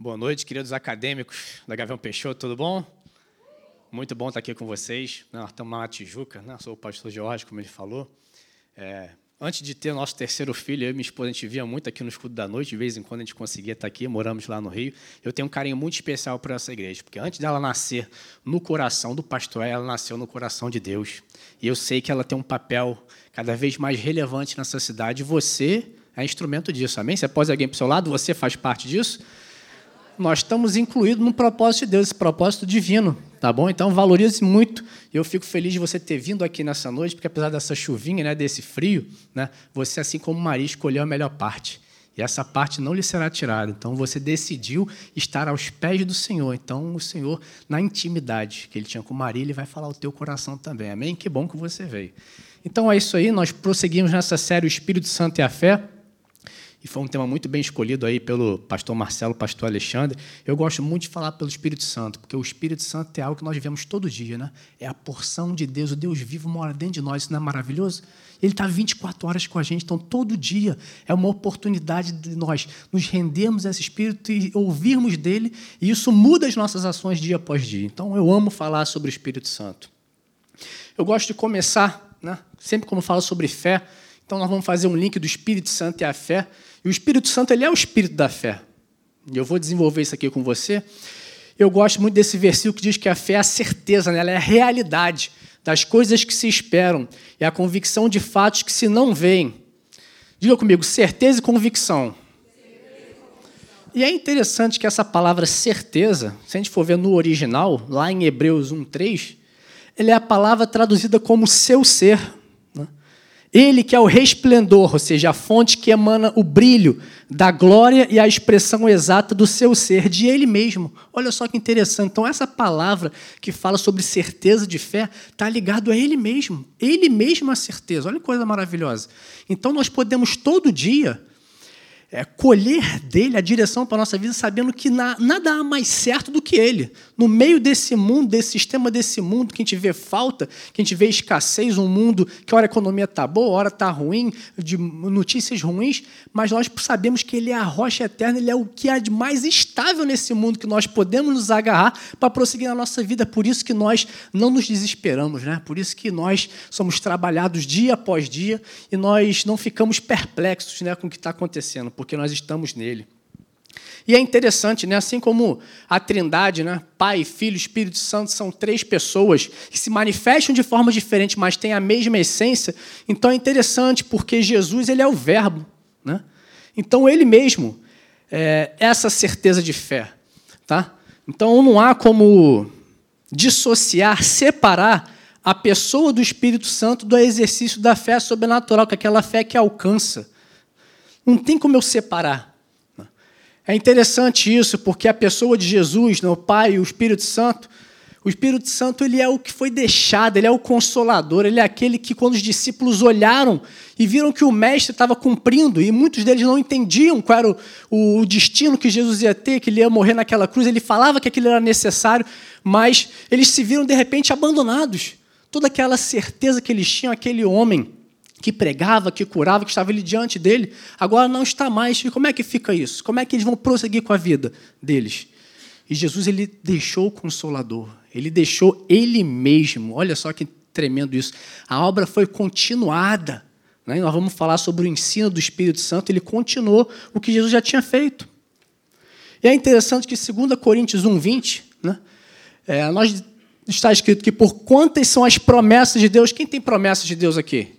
Boa noite, queridos acadêmicos da Gavião Peixoto, tudo bom? Muito bom estar aqui com vocês. Nós estamos na Tijuca, né? sou o pastor Jorge, como ele falou. É, antes de ter nosso terceiro filho, eu e minha esposa, a gente via muito aqui no escudo da noite, de vez em quando a gente conseguia estar aqui, moramos lá no Rio. Eu tenho um carinho muito especial por essa igreja, porque antes dela nascer no coração do pastor, ela nasceu no coração de Deus. E eu sei que ela tem um papel cada vez mais relevante nessa cidade. Você é instrumento disso, amém? Você pode alguém para o seu lado, você faz parte disso nós estamos incluídos no propósito de Deus, esse propósito divino, tá bom? Então valorize muito. Eu fico feliz de você ter vindo aqui nessa noite, porque apesar dessa chuvinha, né, desse frio, né, você assim como Maria escolheu a melhor parte. E essa parte não lhe será tirada. Então você decidiu estar aos pés do Senhor. Então o Senhor, na intimidade que ele tinha com Maria, ele vai falar o teu coração também. Amém? Que bom que você veio. Então é isso aí, nós prosseguimos nessa série O Espírito Santo e a Fé. E foi um tema muito bem escolhido aí pelo pastor Marcelo, pastor Alexandre. Eu gosto muito de falar pelo Espírito Santo, porque o Espírito Santo é algo que nós vivemos todo dia, né? É a porção de Deus, o Deus vivo mora dentro de nós, isso não é maravilhoso? Ele está 24 horas com a gente, então todo dia é uma oportunidade de nós nos rendermos a esse Espírito e ouvirmos dele, e isso muda as nossas ações dia após dia. Então eu amo falar sobre o Espírito Santo. Eu gosto de começar, né? sempre como falo sobre fé, então nós vamos fazer um link do Espírito Santo e a fé. E o Espírito Santo ele é o Espírito da fé. E eu vou desenvolver isso aqui com você. Eu gosto muito desse versículo que diz que a fé é a certeza, né? ela é a realidade das coisas que se esperam e a convicção de fatos que se não veem. Diga comigo, certeza e convicção. E é interessante que essa palavra certeza, se a gente for ver no original, lá em Hebreus 1,3, ele é a palavra traduzida como seu ser. Ele que é o resplendor, ou seja, a fonte que emana o brilho da glória e a expressão exata do seu ser, de ele mesmo. Olha só que interessante. Então, essa palavra que fala sobre certeza de fé está ligado a ele mesmo. Ele mesmo é a certeza. Olha que coisa maravilhosa. Então, nós podemos todo dia é, colher dele a direção para a nossa vida, sabendo que na, nada há mais certo do que ele. No meio desse mundo, desse sistema desse mundo, que a gente vê falta, que a gente vê escassez, um mundo que hora a economia está boa, hora está ruim, de notícias ruins, mas nós sabemos que ele é a rocha eterna, ele é o que há de mais estável nesse mundo, que nós podemos nos agarrar para prosseguir na nossa vida. Por isso que nós não nos desesperamos, né? por isso que nós somos trabalhados dia após dia e nós não ficamos perplexos né, com o que está acontecendo porque nós estamos nele. E é interessante, né? assim como a Trindade, né? Pai, Filho, Espírito Santo, são três pessoas que se manifestam de forma diferente, mas têm a mesma essência. Então é interessante, porque Jesus ele é o Verbo. Né? Então ele mesmo é essa certeza de fé. Tá? Então não há como dissociar, separar a pessoa do Espírito Santo do exercício da fé sobrenatural, que é aquela fé que alcança. Não tem como eu separar. É interessante isso, porque a pessoa de Jesus, né, o Pai o Espírito Santo, o Espírito Santo ele é o que foi deixado, ele é o consolador, ele é aquele que, quando os discípulos olharam e viram que o Mestre estava cumprindo, e muitos deles não entendiam qual era o, o destino que Jesus ia ter, que ele ia morrer naquela cruz, ele falava que aquilo era necessário, mas eles se viram de repente abandonados. Toda aquela certeza que eles tinham, aquele homem que pregava, que curava, que estava ali diante dele, agora não está mais. E como é que fica isso? Como é que eles vão prosseguir com a vida deles? E Jesus ele deixou o consolador, ele deixou ele mesmo. Olha só que tremendo isso. A obra foi continuada. Né? Nós vamos falar sobre o ensino do Espírito Santo, ele continuou o que Jesus já tinha feito. E é interessante que 2 Coríntios 1, 20, né? É, nós, está escrito que por quantas são as promessas de Deus, quem tem promessas de Deus aqui?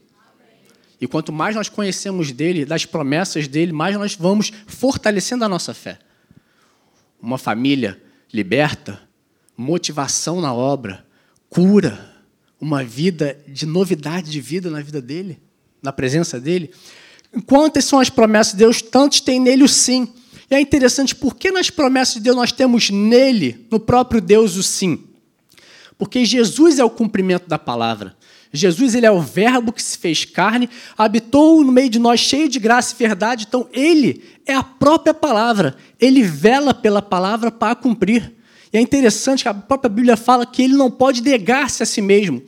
E quanto mais nós conhecemos dele, das promessas dele, mais nós vamos fortalecendo a nossa fé. Uma família liberta, motivação na obra, cura, uma vida de novidade de vida na vida dele, na presença dele. Quantas são as promessas de Deus, tantos tem nele o sim. E é interessante, porque nas promessas de Deus nós temos nele, no próprio Deus, o sim? Porque Jesus é o cumprimento da palavra. Jesus ele é o Verbo que se fez carne, habitou no meio de nós cheio de graça e verdade, então ele é a própria palavra, ele vela pela palavra para cumprir. E é interessante que a própria Bíblia fala que ele não pode negar-se a si mesmo.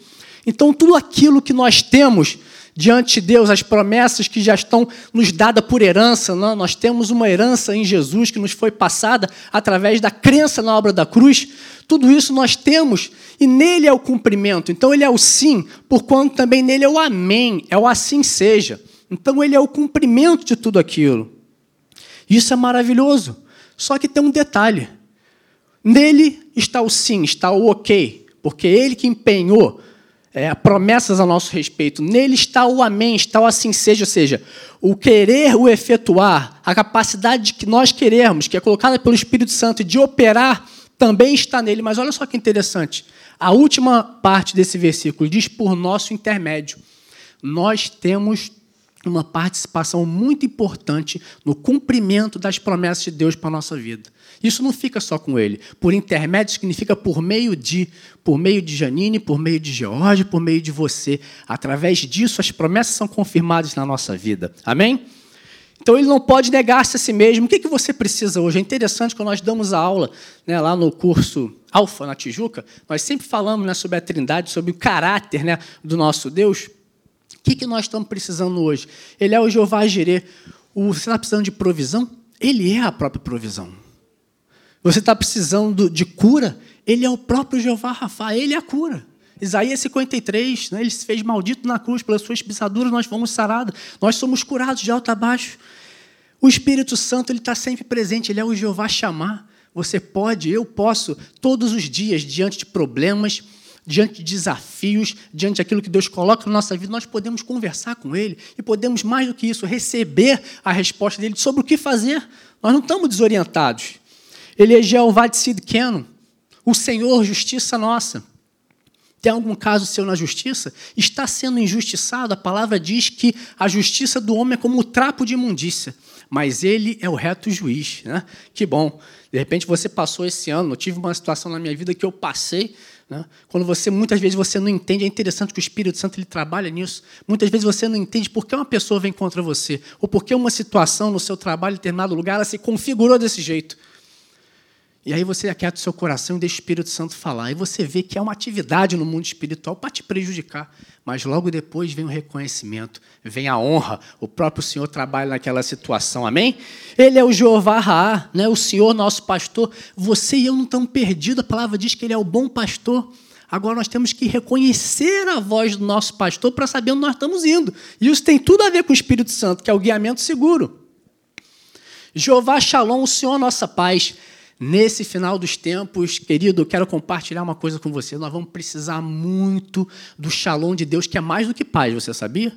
Então tudo aquilo que nós temos diante de Deus, as promessas que já estão nos dadas por herança. Não? Nós temos uma herança em Jesus que nos foi passada através da crença na obra da cruz. Tudo isso nós temos e nele é o cumprimento. Então ele é o sim, porquanto também nele é o amém, é o assim seja. Então ele é o cumprimento de tudo aquilo. Isso é maravilhoso. Só que tem um detalhe. Nele está o sim, está o ok, porque ele que empenhou é, promessas a nosso respeito. Nele está o amém, está o assim seja, ou seja, o querer, o efetuar, a capacidade que nós queremos, que é colocada pelo Espírito Santo de operar, também está nele. Mas olha só que interessante. A última parte desse versículo diz por nosso intermédio. Nós temos uma participação muito importante no cumprimento das promessas de Deus para a nossa vida. Isso não fica só com ele. Por intermédio significa por meio de, por meio de Janine, por meio de George, por meio de você. Através disso, as promessas são confirmadas na nossa vida. Amém? Então ele não pode negar-se a si mesmo. O que, você precisa hoje? É interessante que nós damos a aula né, lá no curso Alfa, na Tijuca, nós sempre falamos né, sobre a trindade, sobre o caráter né, do nosso Deus. O que, nós estamos precisando hoje? Ele é o Jeová Jirê. Você está precisando de provisão? Ele é a própria provisão. Você está precisando de cura? Ele é o próprio Jeová Rafa, ele é a cura. Isaías 53, né, ele se fez maldito na cruz, pelas suas pisaduras nós fomos sarados, nós somos curados de alto a baixo. O Espírito Santo ele está sempre presente, ele é o Jeová chamar. Você pode, eu posso, todos os dias, diante de problemas, diante de desafios, diante daquilo que Deus coloca na nossa vida, nós podemos conversar com Ele e podemos, mais do que isso, receber a resposta dele sobre o que fazer. Nós não estamos desorientados. Ele é Jeová de Sidkeno, o Senhor, justiça nossa. Tem algum caso seu na justiça? Está sendo injustiçado? A palavra diz que a justiça do homem é como o trapo de imundícia, mas ele é o reto juiz. Né? Que bom. De repente você passou esse ano, eu tive uma situação na minha vida que eu passei. Né? Quando você, muitas vezes você não entende, é interessante que o Espírito Santo ele trabalha nisso. Muitas vezes você não entende por que uma pessoa vem contra você, ou por que uma situação no seu trabalho, em determinado lugar, ela se configurou desse jeito. E aí você aquieta o seu coração e deixa o Espírito Santo falar. E você vê que é uma atividade no mundo espiritual para te prejudicar. Mas logo depois vem o reconhecimento, vem a honra. O próprio Senhor trabalha naquela situação. Amém? Ele é o Jeová Raá, né? o Senhor nosso pastor. Você e eu não estamos perdidos. A palavra diz que ele é o bom pastor. Agora nós temos que reconhecer a voz do nosso pastor para saber onde nós estamos indo. E isso tem tudo a ver com o Espírito Santo, que é o guiamento seguro. Jeová Shalom, o Senhor nossa paz. Nesse final dos tempos, querido, eu quero compartilhar uma coisa com você. Nós vamos precisar muito do shalom de Deus, que é mais do que paz, você sabia?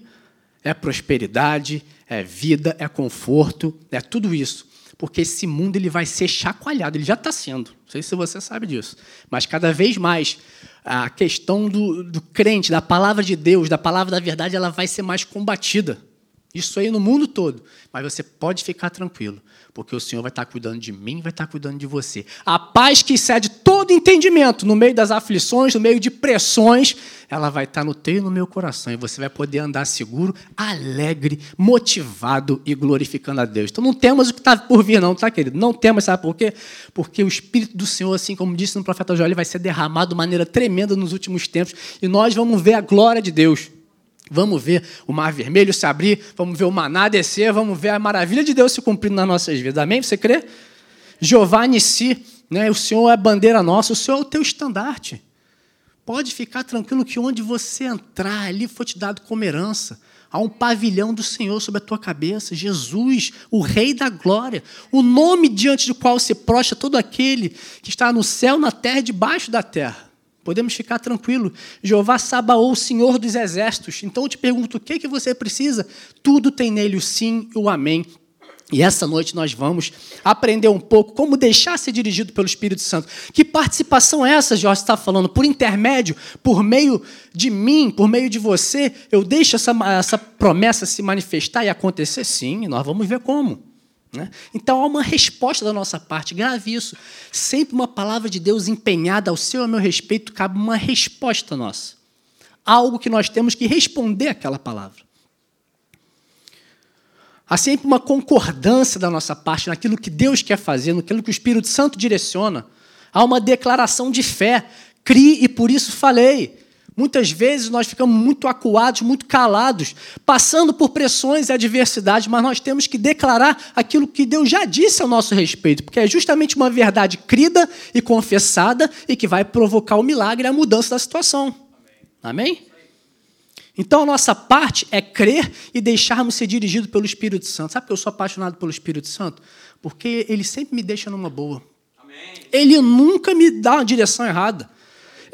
É prosperidade, é vida, é conforto, é tudo isso. Porque esse mundo ele vai ser chacoalhado, ele já está sendo. Não sei se você sabe disso. Mas cada vez mais a questão do, do crente, da palavra de Deus, da palavra da verdade, ela vai ser mais combatida. Isso aí no mundo todo. Mas você pode ficar tranquilo porque o Senhor vai estar cuidando de mim, vai estar cuidando de você. A paz que excede todo entendimento, no meio das aflições, no meio de pressões, ela vai estar no teu e no meu coração, e você vai poder andar seguro, alegre, motivado e glorificando a Deus. Então não temos o que está por vir, não, tá, querido? Não temos, sabe por quê? Porque o Espírito do Senhor, assim como disse no profeta Joel, vai ser derramado de maneira tremenda nos últimos tempos, e nós vamos ver a glória de Deus. Vamos ver o mar vermelho se abrir, vamos ver o maná descer, vamos ver a maravilha de Deus se cumprindo nas nossas vidas. Amém? Você crê? Jeová Nissi, né? o Senhor é a bandeira nossa, o Senhor é o teu estandarte. Pode ficar tranquilo que onde você entrar, ali foi te dado como herança. Há um pavilhão do Senhor sobre a tua cabeça, Jesus, o Rei da glória, o nome diante do qual se prostra todo aquele que está no céu, na terra e debaixo da terra. Podemos ficar tranquilos. Jeová Sabaou, o Senhor dos exércitos. Então eu te pergunto, o que, que você precisa? Tudo tem nele o sim e o amém. E essa noite nós vamos aprender um pouco como deixar ser dirigido pelo Espírito Santo. Que participação é essa, Jorge está falando? Por intermédio, por meio de mim, por meio de você, eu deixo essa, essa promessa se manifestar e acontecer? Sim, nós vamos ver como. Né? Então há uma resposta da nossa parte, grave isso. Sempre uma palavra de Deus empenhada ao seu e ao meu respeito, cabe uma resposta nossa. Algo que nós temos que responder àquela palavra. Há sempre uma concordância da nossa parte naquilo que Deus quer fazer, naquilo que o Espírito Santo direciona. Há uma declaração de fé. Crie e por isso falei. Muitas vezes nós ficamos muito acuados, muito calados, passando por pressões e adversidades, mas nós temos que declarar aquilo que Deus já disse ao nosso respeito, porque é justamente uma verdade crida e confessada e que vai provocar o milagre e a mudança da situação. Amém? Amém? Então a nossa parte é crer e deixarmos ser dirigidos pelo Espírito Santo. Sabe que eu sou apaixonado pelo Espírito Santo? Porque ele sempre me deixa numa boa. Amém. Ele nunca me dá uma direção errada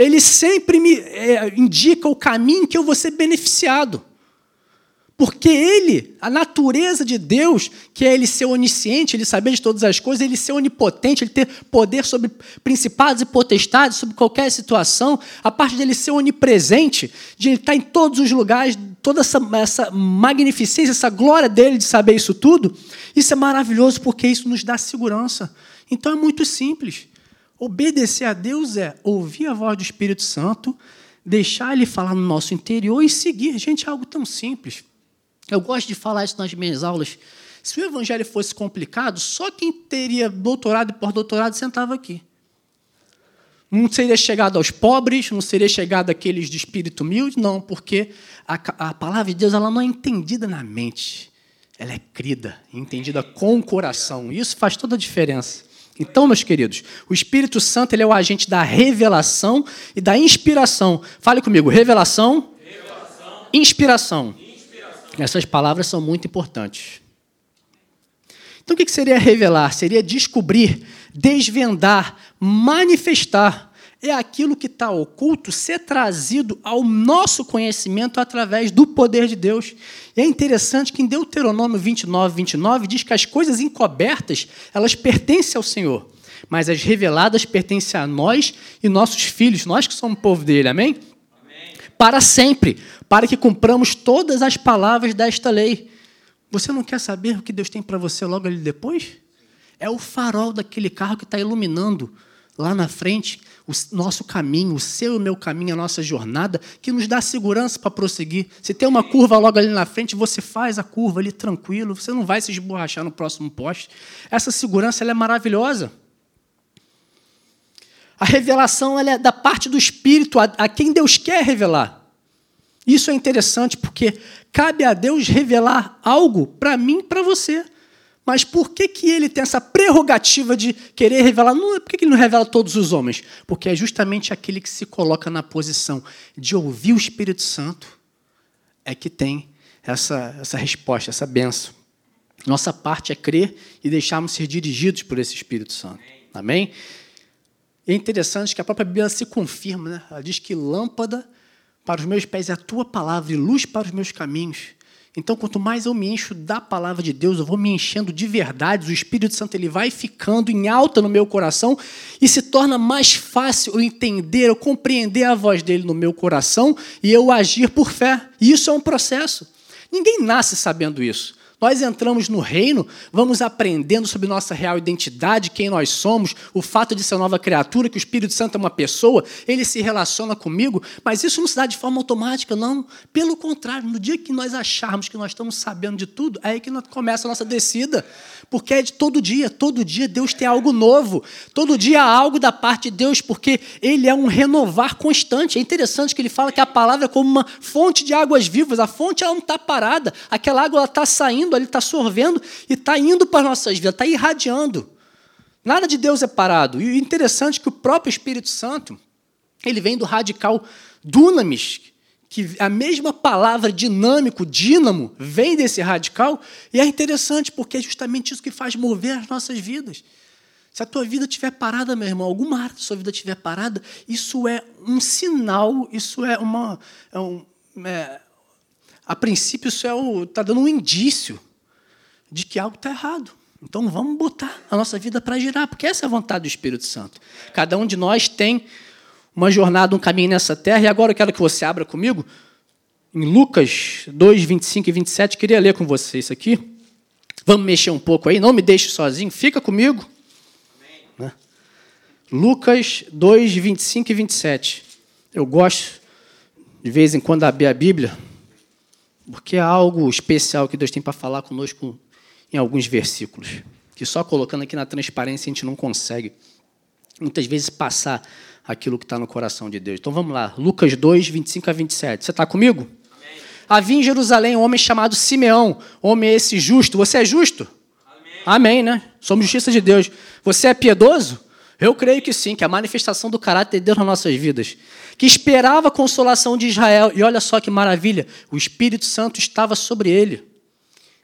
ele sempre me é, indica o caminho que eu vou ser beneficiado. Porque ele, a natureza de Deus, que é ele ser onisciente, ele saber de todas as coisas, ele ser onipotente, ele ter poder sobre principados e potestades, sobre qualquer situação, a parte dele ser onipresente, de ele estar em todos os lugares, toda essa, essa magnificência, essa glória dele de saber isso tudo, isso é maravilhoso porque isso nos dá segurança. Então é muito simples. Obedecer a Deus é ouvir a voz do Espírito Santo, deixar ele falar no nosso interior e seguir. Gente, é algo tão simples. Eu gosto de falar isso nas minhas aulas. Se o evangelho fosse complicado, só quem teria doutorado e pós-doutorado sentava aqui. Não seria chegado aos pobres, não seria chegado àqueles de espírito humilde, não, porque a, a palavra de Deus ela não é entendida na mente, ela é crida, entendida com o coração. Isso faz toda a diferença. Então, meus queridos, o Espírito Santo ele é o agente da revelação e da inspiração. Fale comigo, revelação, revelação inspiração. inspiração. Essas palavras são muito importantes. Então, o que seria revelar? Seria descobrir, desvendar, manifestar é aquilo que está oculto ser trazido ao nosso conhecimento através do poder de Deus. E é interessante que em Deuteronômio 29, 29 diz que as coisas encobertas, elas pertencem ao Senhor, mas as reveladas pertencem a nós e nossos filhos, nós que somos povo dele, amém? amém? Para sempre, para que cumpramos todas as palavras desta lei. Você não quer saber o que Deus tem para você logo ali depois? É o farol daquele carro que está iluminando lá na frente o nosso caminho, o seu e o meu caminho, a nossa jornada, que nos dá segurança para prosseguir. Se tem uma curva logo ali na frente, você faz a curva ali tranquilo, você não vai se esborrachar no próximo poste. Essa segurança é maravilhosa. A revelação é da parte do Espírito, a, a quem Deus quer revelar. Isso é interessante porque cabe a Deus revelar algo para mim para você. Mas por que, que ele tem essa prerrogativa de querer revelar? Não, por que, que ele não revela todos os homens? Porque é justamente aquele que se coloca na posição de ouvir o Espírito Santo é que tem essa, essa resposta, essa benção. Nossa parte é crer e deixarmos ser dirigidos por esse Espírito Santo. Amém? É interessante que a própria Bíblia se confirma, né? Ela diz que lâmpada para os meus pés é a tua palavra e luz para os meus caminhos. Então, quanto mais eu me encho da palavra de Deus, eu vou me enchendo de verdades, o Espírito Santo ele vai ficando em alta no meu coração e se torna mais fácil eu entender, eu compreender a voz dele no meu coração e eu agir por fé. E isso é um processo. Ninguém nasce sabendo isso. Nós entramos no reino, vamos aprendendo sobre nossa real identidade, quem nós somos, o fato de ser nova criatura, que o Espírito Santo é uma pessoa, ele se relaciona comigo, mas isso não se dá de forma automática, não. Pelo contrário, no dia que nós acharmos que nós estamos sabendo de tudo, é aí que começa a nossa descida. Porque é de todo dia, todo dia Deus tem algo novo, todo dia há algo da parte de Deus, porque Ele é um renovar constante. É interessante que ele fala que a palavra é como uma fonte de águas vivas, a fonte ela não está parada, aquela água está saindo ele está sorvendo e está indo para as nossas vidas, está irradiando. Nada de Deus é parado. E o interessante é que o próprio Espírito Santo, ele vem do radical dunamis, que a mesma palavra dinâmico, dínamo, vem desse radical, e é interessante porque é justamente isso que faz mover as nossas vidas. Se a tua vida estiver parada, meu irmão, alguma área da sua vida estiver parada, isso é um sinal, isso é uma. É um, é, a princípio, isso é está dando um indício de que algo está errado. Então vamos botar a nossa vida para girar, porque essa é a vontade do Espírito Santo. Cada um de nós tem uma jornada, um caminho nessa terra, e agora eu quero que você abra comigo em Lucas 2, 25 e 27. Queria ler com você isso aqui. Vamos mexer um pouco aí, não me deixe sozinho, fica comigo. Né? Lucas 2, 25 e 27. Eu gosto, de vez em quando, abrir a Bíblia porque é algo especial que Deus tem para falar conosco em alguns versículos, que só colocando aqui na transparência a gente não consegue muitas vezes passar aquilo que está no coração de Deus. Então vamos lá, Lucas 2, 25 a 27. Você está comigo? Amém. Havia em Jerusalém um homem chamado Simeão, homem esse justo. Você é justo? Amém, Amém né? Somos justiça de Deus. Você é piedoso? Eu creio que sim, que é a manifestação do caráter de Deus nas nossas vidas. Que esperava a consolação de Israel. E olha só que maravilha, o Espírito Santo estava sobre ele.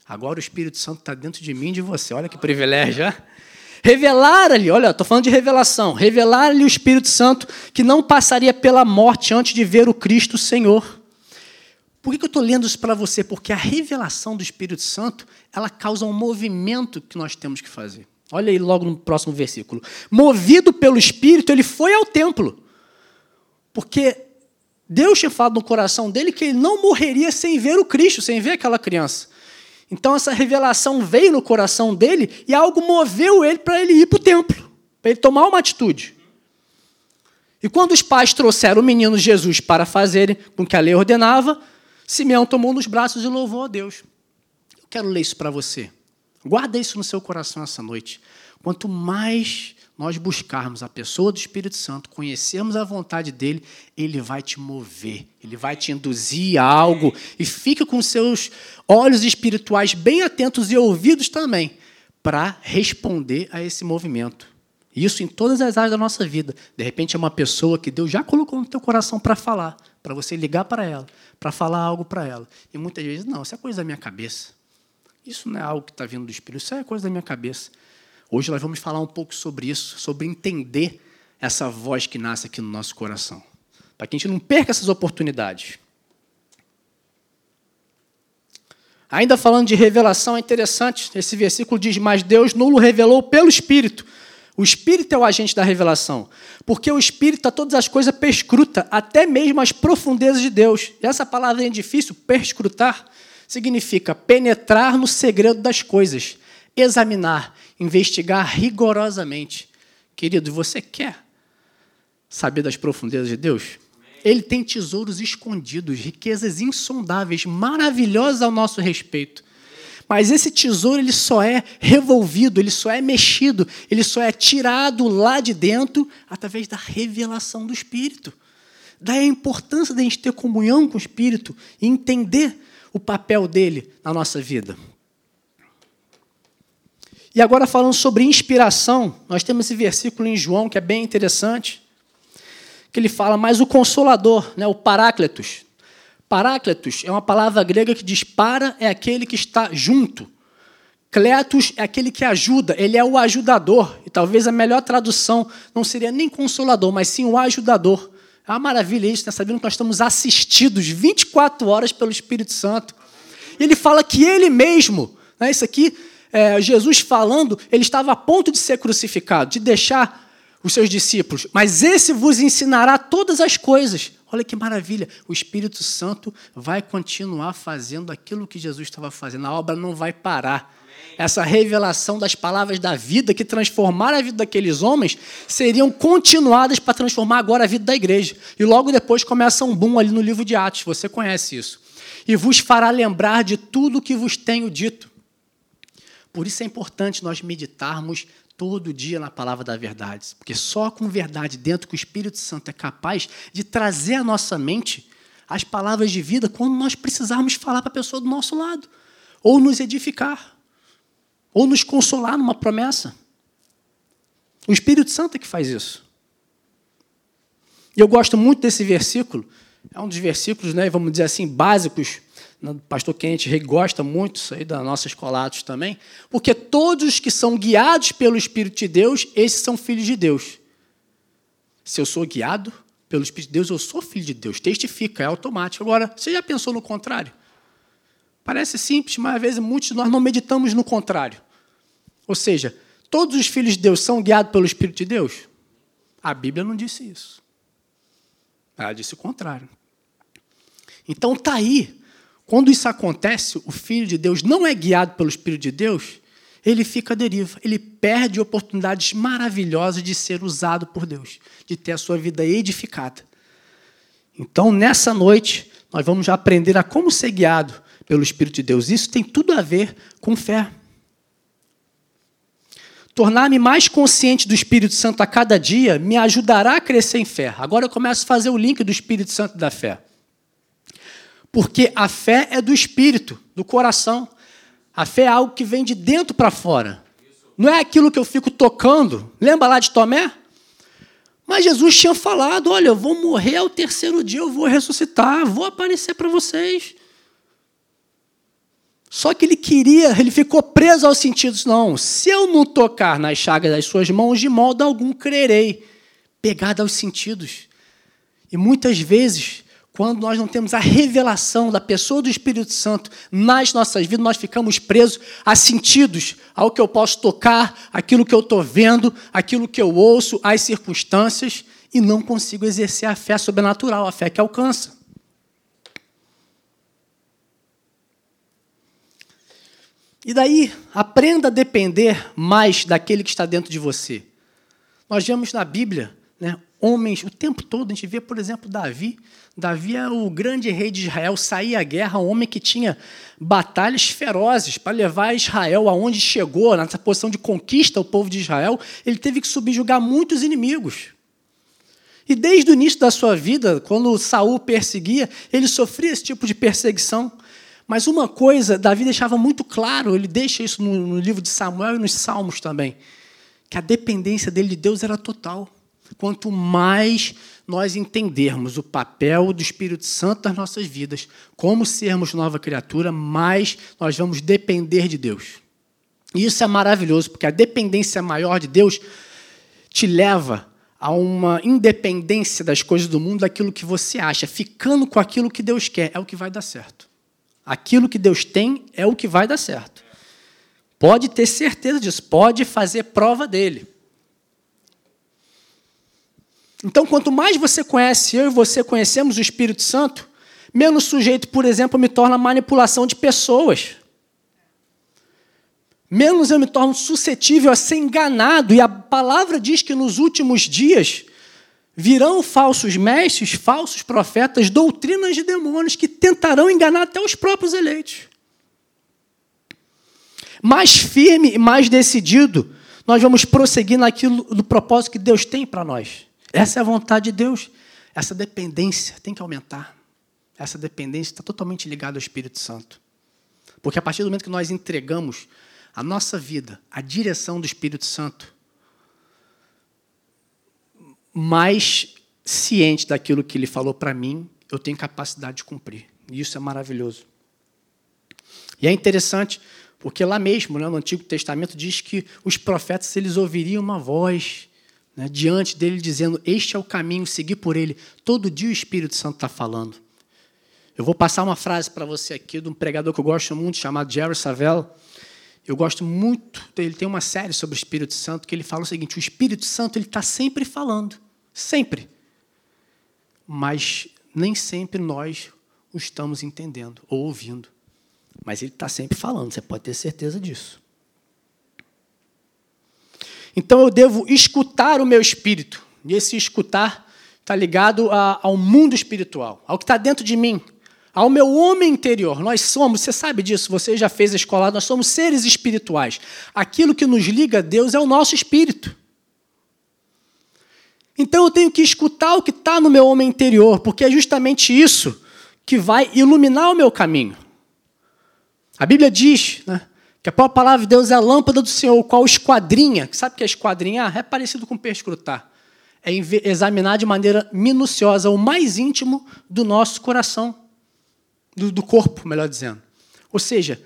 Agora o Espírito Santo está dentro de mim e de você. Olha que privilégio. Revelar-lhe, olha, estou falando de revelação. Revelar-lhe o Espírito Santo que não passaria pela morte antes de ver o Cristo Senhor. Por que eu estou lendo isso para você? Porque a revelação do Espírito Santo ela causa um movimento que nós temos que fazer. Olha aí logo no próximo versículo. Movido pelo Espírito, ele foi ao templo. Porque Deus tinha falado no coração dele que ele não morreria sem ver o Cristo, sem ver aquela criança. Então essa revelação veio no coração dele e algo moveu ele para ele ir para o templo, para ele tomar uma atitude. E quando os pais trouxeram o menino Jesus para fazerem com que a lei ordenava, Simeão tomou nos braços e louvou a Deus. Eu quero ler isso para você. Guarda isso no seu coração essa noite. Quanto mais nós buscarmos a pessoa do Espírito Santo, conhecermos a vontade dele, ele vai te mover, ele vai te induzir a algo e fica com seus olhos espirituais bem atentos e ouvidos também para responder a esse movimento. Isso em todas as áreas da nossa vida. De repente é uma pessoa que Deus já colocou no teu coração para falar, para você ligar para ela, para falar algo para ela. E muitas vezes, não, isso é coisa da minha cabeça. Isso não é algo que está vindo do Espírito, isso é coisa da minha cabeça. Hoje nós vamos falar um pouco sobre isso, sobre entender essa voz que nasce aqui no nosso coração, para que a gente não perca essas oportunidades. Ainda falando de revelação, é interessante, esse versículo diz: Mas Deus nulo revelou pelo Espírito. O Espírito é o agente da revelação, porque o Espírito a todas as coisas perscruta, até mesmo as profundezas de Deus. E essa palavra é difícil, perscrutar, significa penetrar no segredo das coisas, examinar, investigar rigorosamente. Querido, você quer saber das profundezas de Deus? Ele tem tesouros escondidos, riquezas insondáveis, maravilhosas ao nosso respeito. Mas esse tesouro ele só é revolvido, ele só é mexido, ele só é tirado lá de dentro através da revelação do Espírito. Daí a importância da gente ter comunhão com o Espírito e entender o papel dele na nossa vida. E agora falando sobre inspiração, nós temos esse versículo em João que é bem interessante, que ele fala, mas o consolador, né, o parácletos. Parácletos é uma palavra grega que diz para é aquele que está junto. Cletus é aquele que ajuda, ele é o ajudador. E talvez a melhor tradução não seria nem consolador, mas sim o ajudador. É uma maravilha isso, né? sabendo que nós estamos assistidos 24 horas pelo Espírito Santo. E ele fala que ele mesmo, né, isso aqui é, Jesus falando, ele estava a ponto de ser crucificado, de deixar os seus discípulos. Mas esse vos ensinará todas as coisas. Olha que maravilha, o Espírito Santo vai continuar fazendo aquilo que Jesus estava fazendo, a obra não vai parar. Essa revelação das palavras da vida que transformaram a vida daqueles homens seriam continuadas para transformar agora a vida da igreja. E logo depois começa um boom ali no livro de Atos, você conhece isso. E vos fará lembrar de tudo o que vos tenho dito. Por isso é importante nós meditarmos todo dia na palavra da verdade, porque só com verdade dentro que o Espírito Santo é capaz de trazer à nossa mente as palavras de vida quando nós precisarmos falar para a pessoa do nosso lado, ou nos edificar, ou nos consolar numa promessa. O Espírito Santo é que faz isso. E eu gosto muito desse versículo, é um dos versículos, né, vamos dizer assim, básicos o pastor Kenneth gosta muito isso aí da nossa escola Atos também, porque todos os que são guiados pelo Espírito de Deus, esses são filhos de Deus. Se eu sou guiado pelo Espírito de Deus, eu sou filho de Deus. Testifica, é automático. Agora, você já pensou no contrário? Parece simples, mas às vezes muitos de nós não meditamos no contrário. Ou seja, todos os filhos de Deus são guiados pelo Espírito de Deus? A Bíblia não disse isso. Ela disse o contrário. Então está aí quando isso acontece, o Filho de Deus não é guiado pelo Espírito de Deus, ele fica à deriva, ele perde oportunidades maravilhosas de ser usado por Deus, de ter a sua vida edificada. Então, nessa noite, nós vamos aprender a como ser guiado pelo Espírito de Deus. Isso tem tudo a ver com fé. tornar-me mais consciente do Espírito Santo a cada dia me ajudará a crescer em fé. Agora eu começo a fazer o link do Espírito Santo da fé. Porque a fé é do espírito, do coração. A fé é algo que vem de dentro para fora. Não é aquilo que eu fico tocando. Lembra lá de Tomé? Mas Jesus tinha falado: olha, eu vou morrer ao terceiro dia, eu vou ressuscitar, vou aparecer para vocês. Só que ele queria, ele ficou preso aos sentidos. Não, se eu não tocar nas chagas das suas mãos, de modo algum crerei. Pegado aos sentidos. E muitas vezes quando nós não temos a revelação da pessoa do Espírito Santo nas nossas vidas, nós ficamos presos a sentidos, ao que eu posso tocar, aquilo que eu estou vendo, aquilo que eu ouço, às circunstâncias, e não consigo exercer a fé sobrenatural, a fé que alcança. E daí, aprenda a depender mais daquele que está dentro de você. Nós vemos na Bíblia né, homens o tempo todo, a gente vê, por exemplo, Davi. Davi é o grande rei de Israel, saía à guerra, um homem que tinha batalhas ferozes para levar Israel aonde chegou, nessa posição de conquista ao povo de Israel, ele teve que subjugar muitos inimigos. E desde o início da sua vida, quando Saul perseguia, ele sofria esse tipo de perseguição. Mas uma coisa, Davi deixava muito claro, ele deixa isso no, no livro de Samuel e nos Salmos também, que a dependência dele de Deus era total. Quanto mais nós entendermos o papel do Espírito Santo nas nossas vidas, como sermos nova criatura, mais nós vamos depender de Deus. E isso é maravilhoso, porque a dependência maior de Deus te leva a uma independência das coisas do mundo, daquilo que você acha. Ficando com aquilo que Deus quer é o que vai dar certo. Aquilo que Deus tem é o que vai dar certo. Pode ter certeza disso, pode fazer prova dele. Então, quanto mais você conhece, eu e você conhecemos o Espírito Santo, menos sujeito, por exemplo, me torna manipulação de pessoas. Menos eu me torno suscetível a ser enganado. E a palavra diz que nos últimos dias virão falsos mestres, falsos profetas, doutrinas de demônios que tentarão enganar até os próprios eleitos. Mais firme e mais decidido, nós vamos prosseguir naquilo do propósito que Deus tem para nós. Essa é a vontade de Deus. Essa dependência tem que aumentar. Essa dependência está totalmente ligada ao Espírito Santo. Porque a partir do momento que nós entregamos a nossa vida à direção do Espírito Santo, mais ciente daquilo que ele falou para mim, eu tenho capacidade de cumprir. E isso é maravilhoso. E é interessante, porque lá mesmo, né, no Antigo Testamento, diz que os profetas eles ouviriam uma voz né, diante dele, dizendo: Este é o caminho, seguir por ele. Todo dia o Espírito Santo está falando. Eu vou passar uma frase para você aqui de um pregador que eu gosto muito, chamado Jerry Savelle. Eu gosto muito dele. Tem uma série sobre o Espírito Santo que ele fala o seguinte: o Espírito Santo ele está sempre falando, sempre. Mas nem sempre nós o estamos entendendo ou ouvindo. Mas ele está sempre falando, você pode ter certeza disso. Então eu devo escutar o meu espírito. E esse escutar está ligado a, ao mundo espiritual, ao que está dentro de mim, ao meu homem interior. Nós somos, você sabe disso, você já fez a escola, nós somos seres espirituais. Aquilo que nos liga a Deus é o nosso espírito. Então eu tenho que escutar o que está no meu homem interior, porque é justamente isso que vai iluminar o meu caminho. A Bíblia diz, né, que a própria palavra de Deus é a lâmpada do Senhor, qual esquadrinha. Sabe o que é esquadrinhar? É parecido com perscrutar. É examinar de maneira minuciosa o mais íntimo do nosso coração, do, do corpo, melhor dizendo. Ou seja,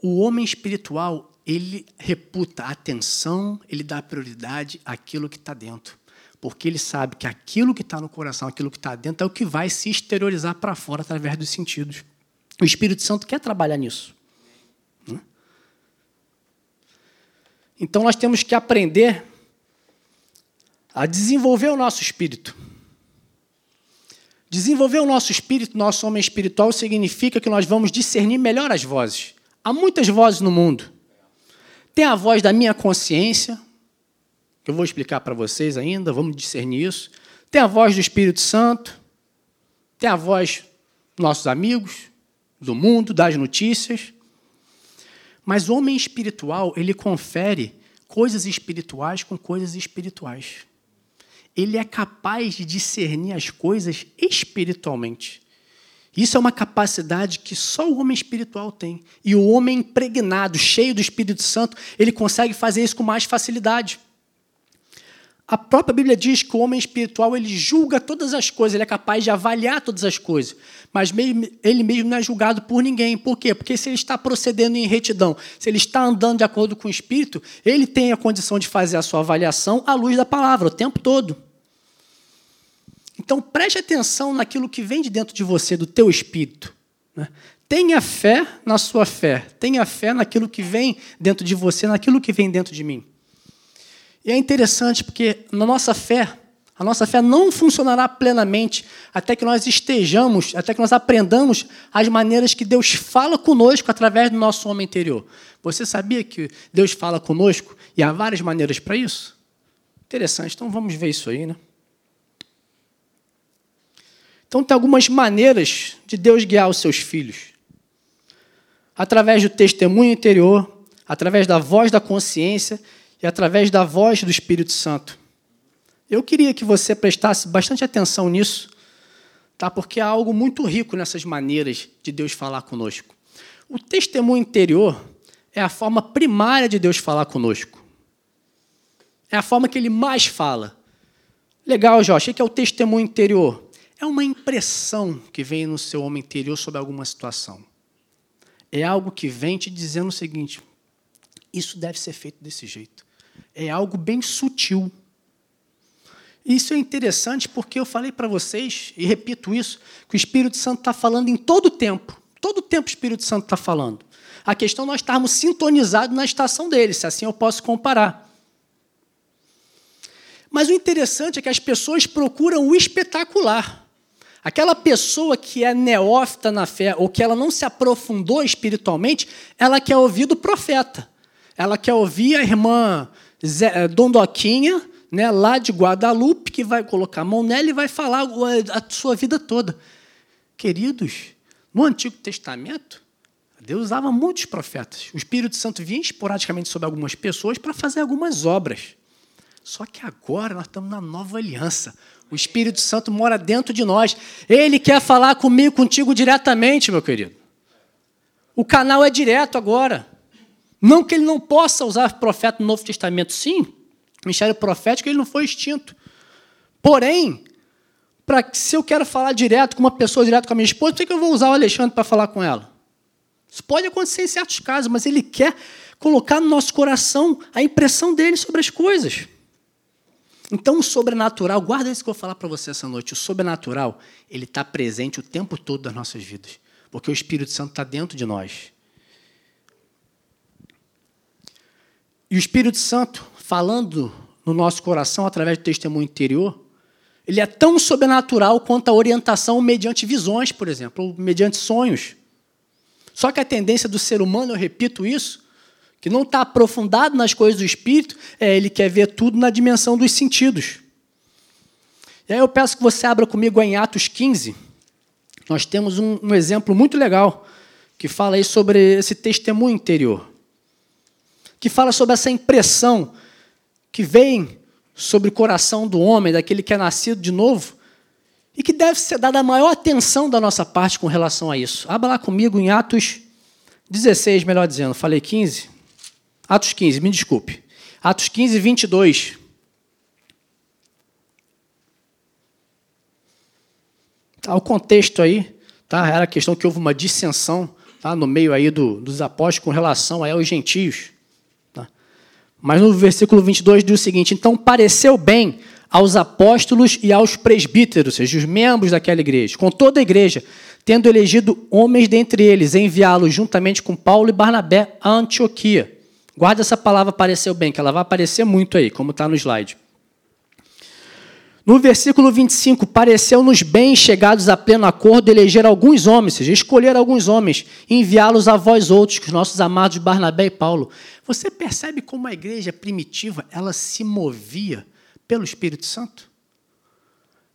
o homem espiritual, ele reputa atenção, ele dá prioridade àquilo que está dentro. Porque ele sabe que aquilo que está no coração, aquilo que está dentro, é o que vai se exteriorizar para fora através dos sentidos. O Espírito Santo quer trabalhar nisso. Então nós temos que aprender a desenvolver o nosso espírito. Desenvolver o nosso espírito, nosso homem espiritual, significa que nós vamos discernir melhor as vozes. Há muitas vozes no mundo. Tem a voz da minha consciência, que eu vou explicar para vocês ainda, vamos discernir isso. Tem a voz do Espírito Santo, tem a voz dos nossos amigos, do mundo, das notícias. Mas o homem espiritual, ele confere coisas espirituais com coisas espirituais. Ele é capaz de discernir as coisas espiritualmente. Isso é uma capacidade que só o homem espiritual tem. E o homem impregnado, cheio do Espírito Santo, ele consegue fazer isso com mais facilidade. A própria Bíblia diz que o homem espiritual ele julga todas as coisas, ele é capaz de avaliar todas as coisas, mas ele mesmo não é julgado por ninguém. Por quê? Porque se ele está procedendo em retidão, se ele está andando de acordo com o Espírito, ele tem a condição de fazer a sua avaliação à luz da palavra o tempo todo. Então preste atenção naquilo que vem de dentro de você, do teu espírito. Né? Tenha fé na sua fé, tenha fé naquilo que vem dentro de você, naquilo que vem dentro de mim. E é interessante porque na nossa fé, a nossa fé não funcionará plenamente até que nós estejamos, até que nós aprendamos as maneiras que Deus fala conosco através do nosso homem interior. Você sabia que Deus fala conosco e há várias maneiras para isso? Interessante, então vamos ver isso aí, né? Então tem algumas maneiras de Deus guiar os seus filhos. Através do testemunho interior, através da voz da consciência e através da voz do Espírito Santo. Eu queria que você prestasse bastante atenção nisso, tá? porque há algo muito rico nessas maneiras de Deus falar conosco. O testemunho interior é a forma primária de Deus falar conosco. É a forma que ele mais fala. Legal, Jó, achei que é o testemunho interior. É uma impressão que vem no seu homem interior sobre alguma situação. É algo que vem te dizendo o seguinte: isso deve ser feito desse jeito é algo bem sutil. Isso é interessante porque eu falei para vocês, e repito isso, que o Espírito Santo está falando em todo o tempo. Todo o tempo o Espírito Santo está falando. A questão é nós estarmos sintonizados na estação dele, se assim eu posso comparar. Mas o interessante é que as pessoas procuram o espetacular. Aquela pessoa que é neófita na fé, ou que ela não se aprofundou espiritualmente, ela quer ouvir do profeta. Ela quer ouvir a irmã Zé, eh, Dondoquinha, né, lá de Guadalupe, que vai colocar a mão nela e vai falar a sua vida toda. Queridos, no Antigo Testamento, Deus usava muitos profetas. O Espírito Santo vinha esporadicamente sobre algumas pessoas para fazer algumas obras. Só que agora nós estamos na nova aliança. O Espírito Santo mora dentro de nós. Ele quer falar comigo, contigo diretamente, meu querido. O canal é direto agora. Não que ele não possa usar profeta no Novo Testamento, sim. O ministério profético ele não foi extinto. Porém, para se eu quero falar direto com uma pessoa, direto com a minha esposa, por que eu vou usar o Alexandre para falar com ela? Isso pode acontecer em certos casos, mas ele quer colocar no nosso coração a impressão dele sobre as coisas. Então, o sobrenatural, guarda isso que eu vou falar para você essa noite. O sobrenatural, ele está presente o tempo todo das nossas vidas, porque o Espírito Santo está dentro de nós. E o Espírito Santo, falando no nosso coração através do testemunho interior, ele é tão sobrenatural quanto a orientação mediante visões, por exemplo, ou mediante sonhos. Só que a tendência do ser humano, eu repito isso, que não está aprofundado nas coisas do espírito, é ele quer ver tudo na dimensão dos sentidos. E aí eu peço que você abra comigo em Atos 15. Nós temos um, um exemplo muito legal que fala aí sobre esse testemunho interior que fala sobre essa impressão que vem sobre o coração do homem, daquele que é nascido de novo, e que deve ser dada a maior atenção da nossa parte com relação a isso. Abra lá comigo em Atos 16, melhor dizendo, falei 15? Atos 15, me desculpe. Atos 15, 22. Tá, o contexto aí, tá? Era a questão que houve uma dissensão tá? no meio aí do, dos apóstolos com relação aí aos gentios. Mas no versículo 22 diz o seguinte: Então pareceu bem aos apóstolos e aos presbíteros, ou seja, os membros daquela igreja, com toda a igreja, tendo elegido homens dentre eles, enviá-los juntamente com Paulo e Barnabé a Antioquia. Guarda essa palavra pareceu bem, que ela vai aparecer muito aí, como está no slide. No versículo 25, pareceu-nos bem, chegados a pleno acordo, eleger alguns homens, ou seja, escolher alguns homens, enviá-los a vós outros, que os nossos amados Barnabé e Paulo. Você percebe como a igreja primitiva ela se movia pelo Espírito Santo?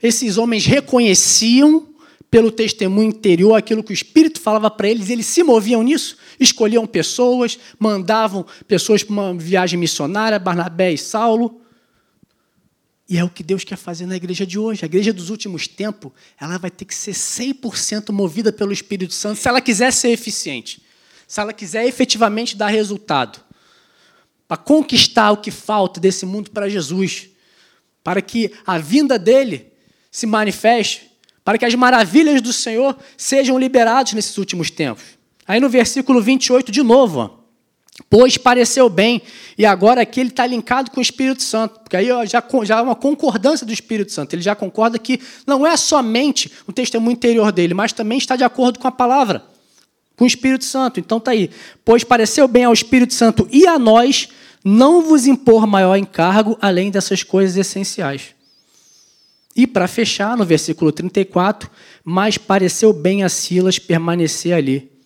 Esses homens reconheciam pelo testemunho interior, aquilo que o Espírito falava para eles, eles se moviam nisso, escolhiam pessoas, mandavam pessoas para uma viagem missionária, Barnabé e Saulo. E é o que Deus quer fazer na igreja de hoje. A igreja dos últimos tempos, ela vai ter que ser 100% movida pelo Espírito Santo se ela quiser ser eficiente, se ela quiser efetivamente dar resultado, para conquistar o que falta desse mundo para Jesus, para que a vinda dele se manifeste, para que as maravilhas do Senhor sejam liberadas nesses últimos tempos. Aí no versículo 28, de novo, ó, pois pareceu bem, e agora aqui ele está linkado com o Espírito Santo, porque aí já, já é uma concordância do Espírito Santo, ele já concorda que não é somente o testemunho interior dele, mas também está de acordo com a palavra, com o Espírito Santo. Então está aí, pois pareceu bem ao Espírito Santo e a nós não vos impor maior encargo além dessas coisas essenciais. E para fechar, no versículo 34, mas pareceu bem a Silas permanecer ali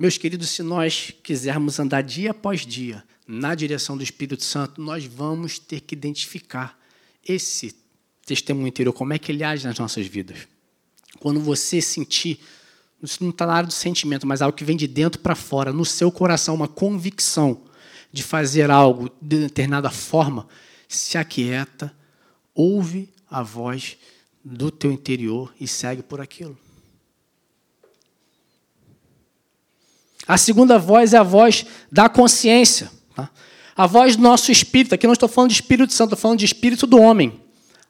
meus queridos, se nós quisermos andar dia após dia na direção do Espírito Santo, nós vamos ter que identificar esse testemunho interior, como é que ele age nas nossas vidas. Quando você sentir, isso não está na área do sentimento, mas algo que vem de dentro para fora, no seu coração, uma convicção de fazer algo de determinada forma, se aquieta, ouve a voz do teu interior e segue por aquilo. A segunda voz é a voz da consciência. Tá? A voz do nosso espírito. Aqui não estou falando de Espírito Santo, estou falando de espírito do homem.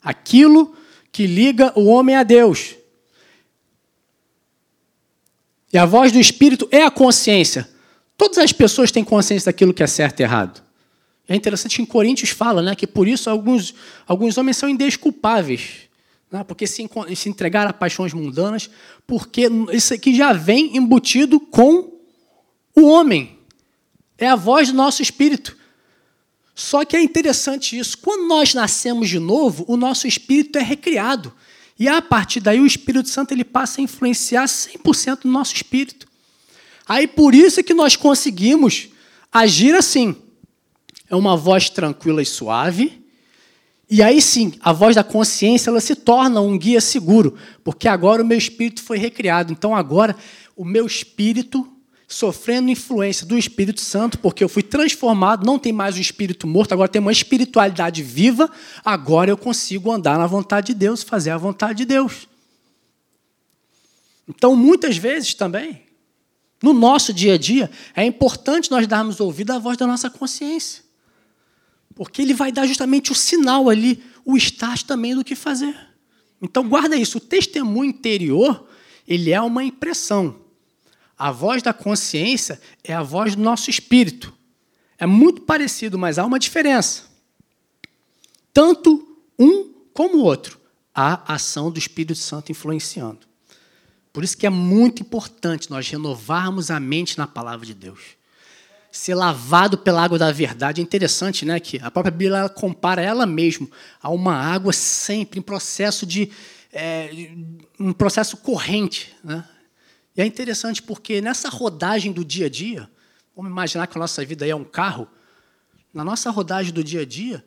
Aquilo que liga o homem a Deus. E a voz do espírito é a consciência. Todas as pessoas têm consciência daquilo que é certo e errado. É interessante que em Coríntios fala né, que por isso alguns, alguns homens são indesculpáveis. Né, porque se, se entregaram a paixões mundanas, porque isso aqui já vem embutido com o homem. É a voz do nosso espírito. Só que é interessante isso. Quando nós nascemos de novo, o nosso espírito é recriado. E a partir daí o Espírito Santo ele passa a influenciar 100% do nosso espírito. Aí por isso é que nós conseguimos agir assim. É uma voz tranquila e suave. E aí sim, a voz da consciência ela se torna um guia seguro, porque agora o meu espírito foi recriado. Então agora o meu espírito sofrendo influência do Espírito Santo, porque eu fui transformado, não tem mais um espírito morto, agora tem uma espiritualidade viva, agora eu consigo andar na vontade de Deus, fazer a vontade de Deus. Então, muitas vezes também, no nosso dia a dia, é importante nós darmos ouvido à voz da nossa consciência. Porque ele vai dar justamente o sinal ali, o estágio também do que fazer. Então, guarda isso. O testemunho interior, ele é uma impressão. A voz da consciência é a voz do nosso espírito. É muito parecido, mas há uma diferença. Tanto um como o outro. Há ação do Espírito Santo influenciando. Por isso que é muito importante nós renovarmos a mente na palavra de Deus. Ser lavado pela água da verdade. É interessante, né? Que a própria Bíblia compara ela mesma a uma água sempre em processo de. É, um processo corrente. Né? E é interessante porque nessa rodagem do dia a dia, vamos imaginar que a nossa vida é um carro, na nossa rodagem do dia a dia,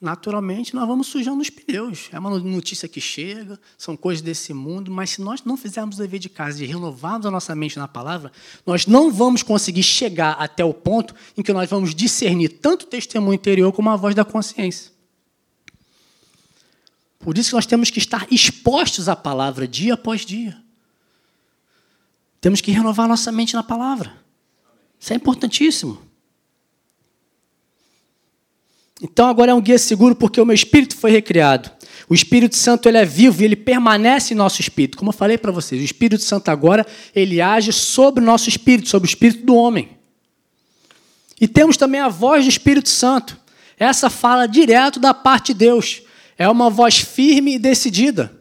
naturalmente nós vamos sujando os pneus. É uma notícia que chega, são coisas desse mundo, mas se nós não fizermos o dever de casa e renovarmos a nossa mente na palavra, nós não vamos conseguir chegar até o ponto em que nós vamos discernir tanto o testemunho interior como a voz da consciência. Por isso que nós temos que estar expostos à palavra dia após dia. Temos que renovar nossa mente na palavra. Isso é importantíssimo. Então agora é um guia seguro porque o meu espírito foi recriado. O Espírito Santo ele é vivo e ele permanece em nosso espírito. Como eu falei para vocês, o Espírito Santo agora ele age sobre o nosso espírito, sobre o espírito do homem. E temos também a voz do Espírito Santo. Essa fala direto da parte de Deus. É uma voz firme e decidida.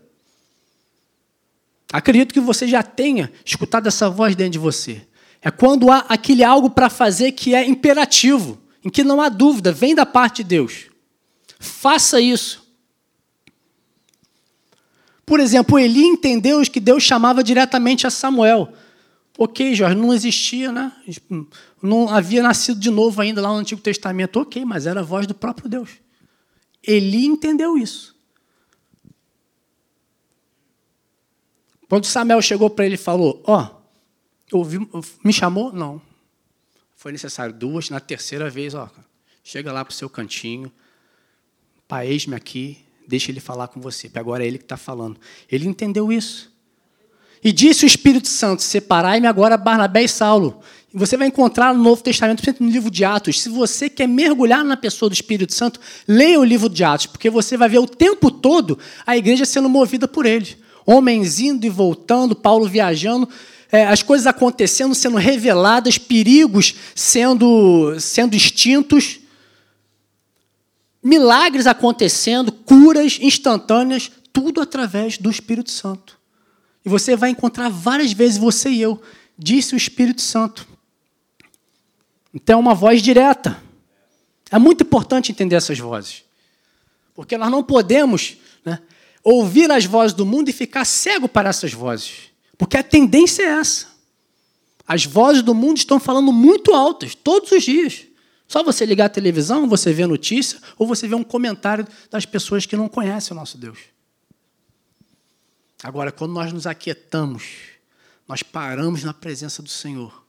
Acredito que você já tenha escutado essa voz dentro de você. É quando há aquele algo para fazer que é imperativo, em que não há dúvida, vem da parte de Deus. Faça isso. Por exemplo, Eli entendeu que Deus chamava diretamente a Samuel. Ok, Jorge, não existia, né? Não havia nascido de novo ainda lá no Antigo Testamento. Ok, mas era a voz do próprio Deus. Eli entendeu isso. Quando Samuel chegou para ele e falou: Ó, oh, me chamou? Não. Foi necessário duas, na terceira vez, ó, chega lá para o seu cantinho, pai, eis-me aqui, deixa ele falar com você, porque agora é ele que está falando. Ele entendeu isso. E disse o Espírito Santo: Separai-me agora Barnabé e Saulo. Você vai encontrar no Novo Testamento, no livro de Atos. Se você quer mergulhar na pessoa do Espírito Santo, leia o livro de Atos, porque você vai ver o tempo todo a igreja sendo movida por ele. Homens indo e voltando, Paulo viajando, é, as coisas acontecendo, sendo reveladas, perigos sendo, sendo extintos, milagres acontecendo, curas instantâneas, tudo através do Espírito Santo. E você vai encontrar várias vezes, você e eu, disse o Espírito Santo. Então é uma voz direta. É muito importante entender essas vozes. Porque nós não podemos ouvir as vozes do mundo e ficar cego para essas vozes. Porque a tendência é essa. As vozes do mundo estão falando muito altas, todos os dias. Só você ligar a televisão, você vê notícia, ou você vê um comentário das pessoas que não conhecem o nosso Deus. Agora, quando nós nos aquietamos, nós paramos na presença do Senhor,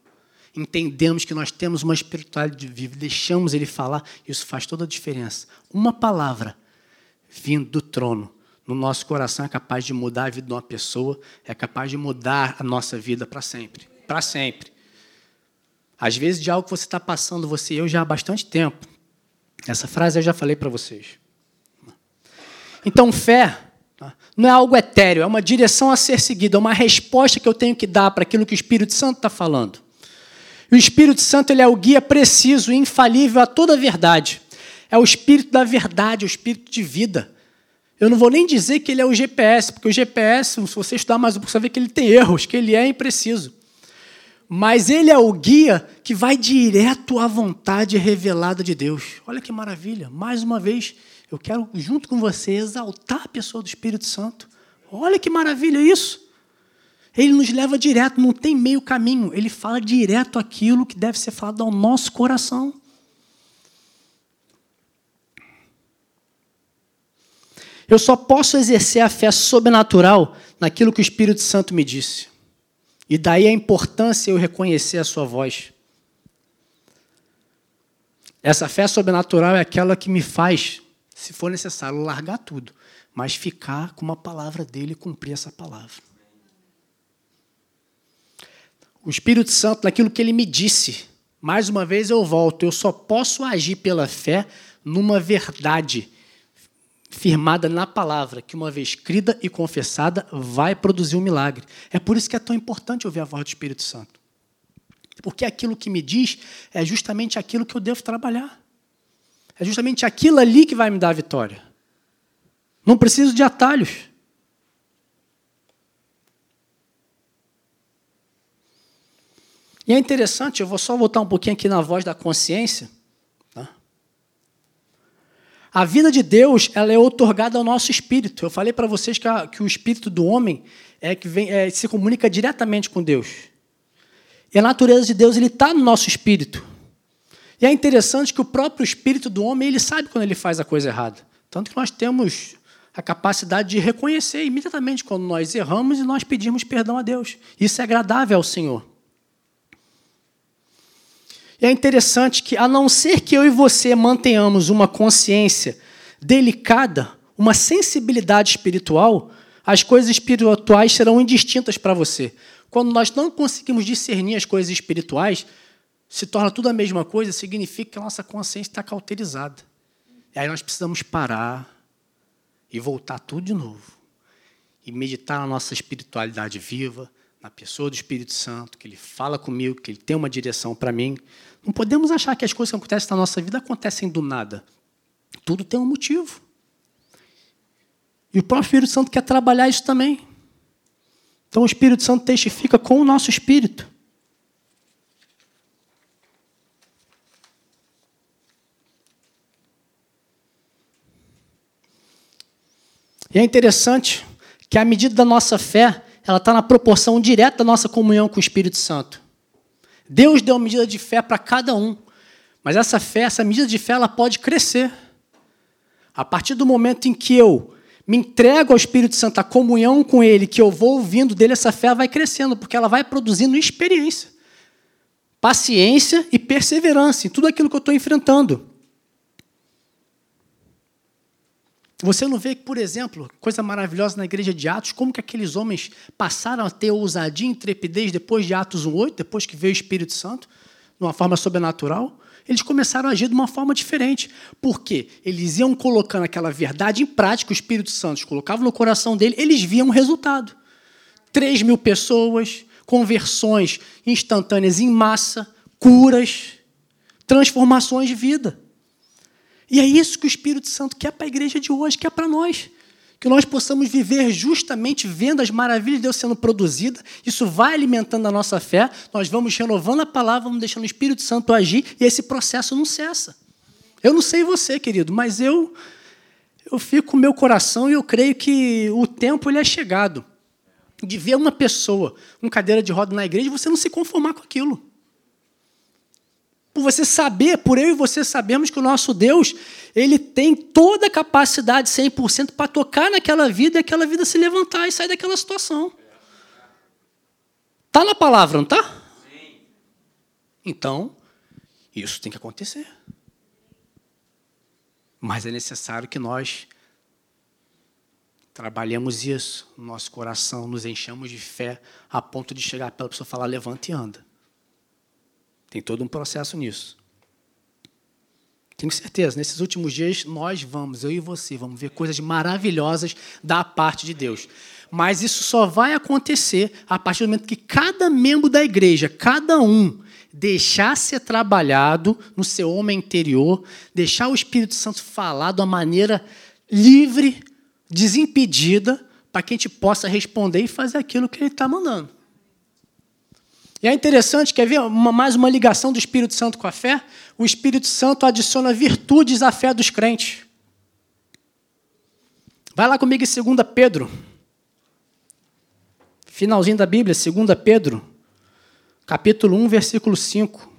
entendemos que nós temos uma espiritualidade viva, deixamos Ele falar, isso faz toda a diferença. Uma palavra vindo do trono no nosso coração é capaz de mudar a vida de uma pessoa, é capaz de mudar a nossa vida para sempre. Para sempre. Às vezes, de algo que você está passando, você e eu já há bastante tempo. Essa frase eu já falei para vocês. Então, fé tá, não é algo etéreo, é uma direção a ser seguida, é uma resposta que eu tenho que dar para aquilo que o Espírito Santo está falando. E o Espírito Santo ele é o guia preciso e infalível a toda a verdade. É o Espírito da verdade, o Espírito de vida. Eu não vou nem dizer que ele é o GPS, porque o GPS, se você estudar mais um pouco, você vai ver que ele tem erros, que ele é impreciso. Mas ele é o guia que vai direto à vontade revelada de Deus. Olha que maravilha. Mais uma vez, eu quero, junto com você, exaltar a pessoa do Espírito Santo. Olha que maravilha isso. Ele nos leva direto, não tem meio caminho. Ele fala direto aquilo que deve ser falado ao nosso coração. Eu só posso exercer a fé sobrenatural naquilo que o Espírito Santo me disse. E daí a importância eu reconhecer a sua voz. Essa fé sobrenatural é aquela que me faz, se for necessário, largar tudo, mas ficar com uma palavra dele e cumprir essa palavra. O Espírito Santo, naquilo que ele me disse, mais uma vez eu volto, eu só posso agir pela fé numa verdade firmada na palavra, que uma vez crida e confessada, vai produzir um milagre. É por isso que é tão importante ouvir a voz do Espírito Santo. Porque aquilo que me diz é justamente aquilo que eu devo trabalhar. É justamente aquilo ali que vai me dar a vitória. Não preciso de atalhos. E é interessante, eu vou só voltar um pouquinho aqui na voz da consciência. A vida de Deus ela é otorgada ao nosso espírito. Eu falei para vocês que, a, que, o espírito do homem é que vem, é, se comunica diretamente com Deus. E a natureza de Deus ele está no nosso espírito. E é interessante que o próprio espírito do homem ele sabe quando ele faz a coisa errada. Tanto que nós temos a capacidade de reconhecer imediatamente quando nós erramos e nós pedimos perdão a Deus. Isso é agradável ao Senhor. E é interessante que, a não ser que eu e você mantenhamos uma consciência delicada, uma sensibilidade espiritual, as coisas espirituais serão indistintas para você. Quando nós não conseguimos discernir as coisas espirituais, se torna tudo a mesma coisa, significa que a nossa consciência está cauterizada. E aí nós precisamos parar e voltar tudo de novo. E meditar na nossa espiritualidade viva, na pessoa do Espírito Santo, que ele fala comigo, que ele tem uma direção para mim. Não podemos achar que as coisas que acontecem na nossa vida acontecem do nada. Tudo tem um motivo. E o próprio Espírito Santo quer trabalhar isso também. Então o Espírito Santo testifica com o nosso espírito. E é interessante que, à medida da nossa fé, ela está na proporção direta da nossa comunhão com o Espírito Santo. Deus deu uma medida de fé para cada um, mas essa fé, essa medida de fé, ela pode crescer. A partir do momento em que eu me entrego ao Espírito Santo, a comunhão com Ele, que eu vou ouvindo dele, essa fé vai crescendo, porque ela vai produzindo experiência, paciência e perseverança em tudo aquilo que eu estou enfrentando. Você não vê por exemplo, coisa maravilhosa na igreja de Atos, como que aqueles homens passaram a ter ousadia e intrepidez depois de Atos 1.8, depois que veio o Espírito Santo, de uma forma sobrenatural? Eles começaram a agir de uma forma diferente. Por quê? Eles iam colocando aquela verdade em prática, o Espírito Santo colocava no coração dele, eles viam o resultado. 3 mil pessoas, conversões instantâneas em massa, curas, transformações de vida. E é isso que o Espírito Santo quer para a igreja de hoje, quer para nós. Que nós possamos viver justamente vendo as maravilhas de Deus sendo produzidas. Isso vai alimentando a nossa fé. Nós vamos renovando a palavra, vamos deixando o Espírito Santo agir e esse processo não cessa. Eu não sei você, querido, mas eu eu fico com o meu coração e eu creio que o tempo ele é chegado de ver uma pessoa com cadeira de roda na igreja você não se conformar com aquilo por você saber, por eu e você sabemos que o nosso Deus, ele tem toda a capacidade 100% para tocar naquela vida e aquela vida se levantar e sair daquela situação. Tá na palavra, não tá? Sim. Então, isso tem que acontecer. Mas é necessário que nós trabalhemos isso no nosso coração, nos enchamos de fé a ponto de chegar pela pessoa e falar: levanta e anda. Tem todo um processo nisso. Tenho certeza, nesses últimos dias nós vamos, eu e você, vamos ver coisas maravilhosas da parte de Deus. Mas isso só vai acontecer a partir do momento que cada membro da igreja, cada um, deixar ser trabalhado no seu homem interior, deixar o Espírito Santo falar de uma maneira livre, desimpedida, para que a gente possa responder e fazer aquilo que ele está mandando. E é interessante, quer ver uma, mais uma ligação do Espírito Santo com a fé? O Espírito Santo adiciona virtudes à fé dos crentes. Vai lá comigo em 2 Pedro. Finalzinho da Bíblia, 2 Pedro, capítulo 1, versículo 5. Vou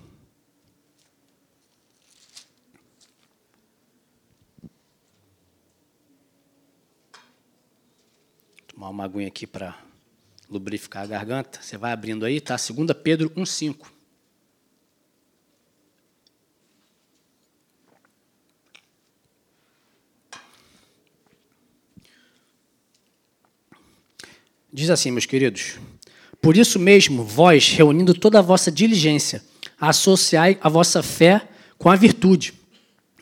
tomar uma aguinha aqui para lubrificar a garganta, você vai abrindo aí, tá? 2 Pedro 1,5. Diz assim, meus queridos: Por isso mesmo, vós, reunindo toda a vossa diligência, associai a vossa fé com a virtude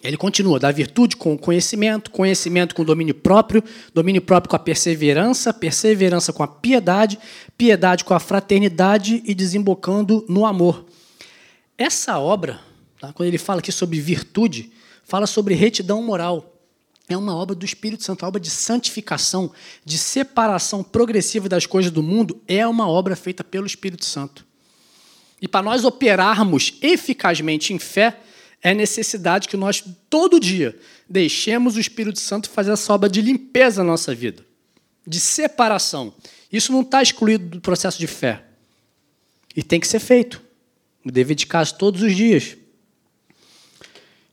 ele continua, da virtude com o conhecimento, conhecimento com o domínio próprio, domínio próprio com a perseverança, perseverança com a piedade, piedade com a fraternidade e desembocando no amor. Essa obra, tá, quando ele fala aqui sobre virtude, fala sobre retidão moral. É uma obra do Espírito Santo, uma obra de santificação, de separação progressiva das coisas do mundo, é uma obra feita pelo Espírito Santo. E para nós operarmos eficazmente em fé, é necessidade que nós, todo dia, deixemos o Espírito Santo fazer essa obra de limpeza na nossa vida, de separação. Isso não está excluído do processo de fé. E tem que ser feito. O dever de casa todos os dias.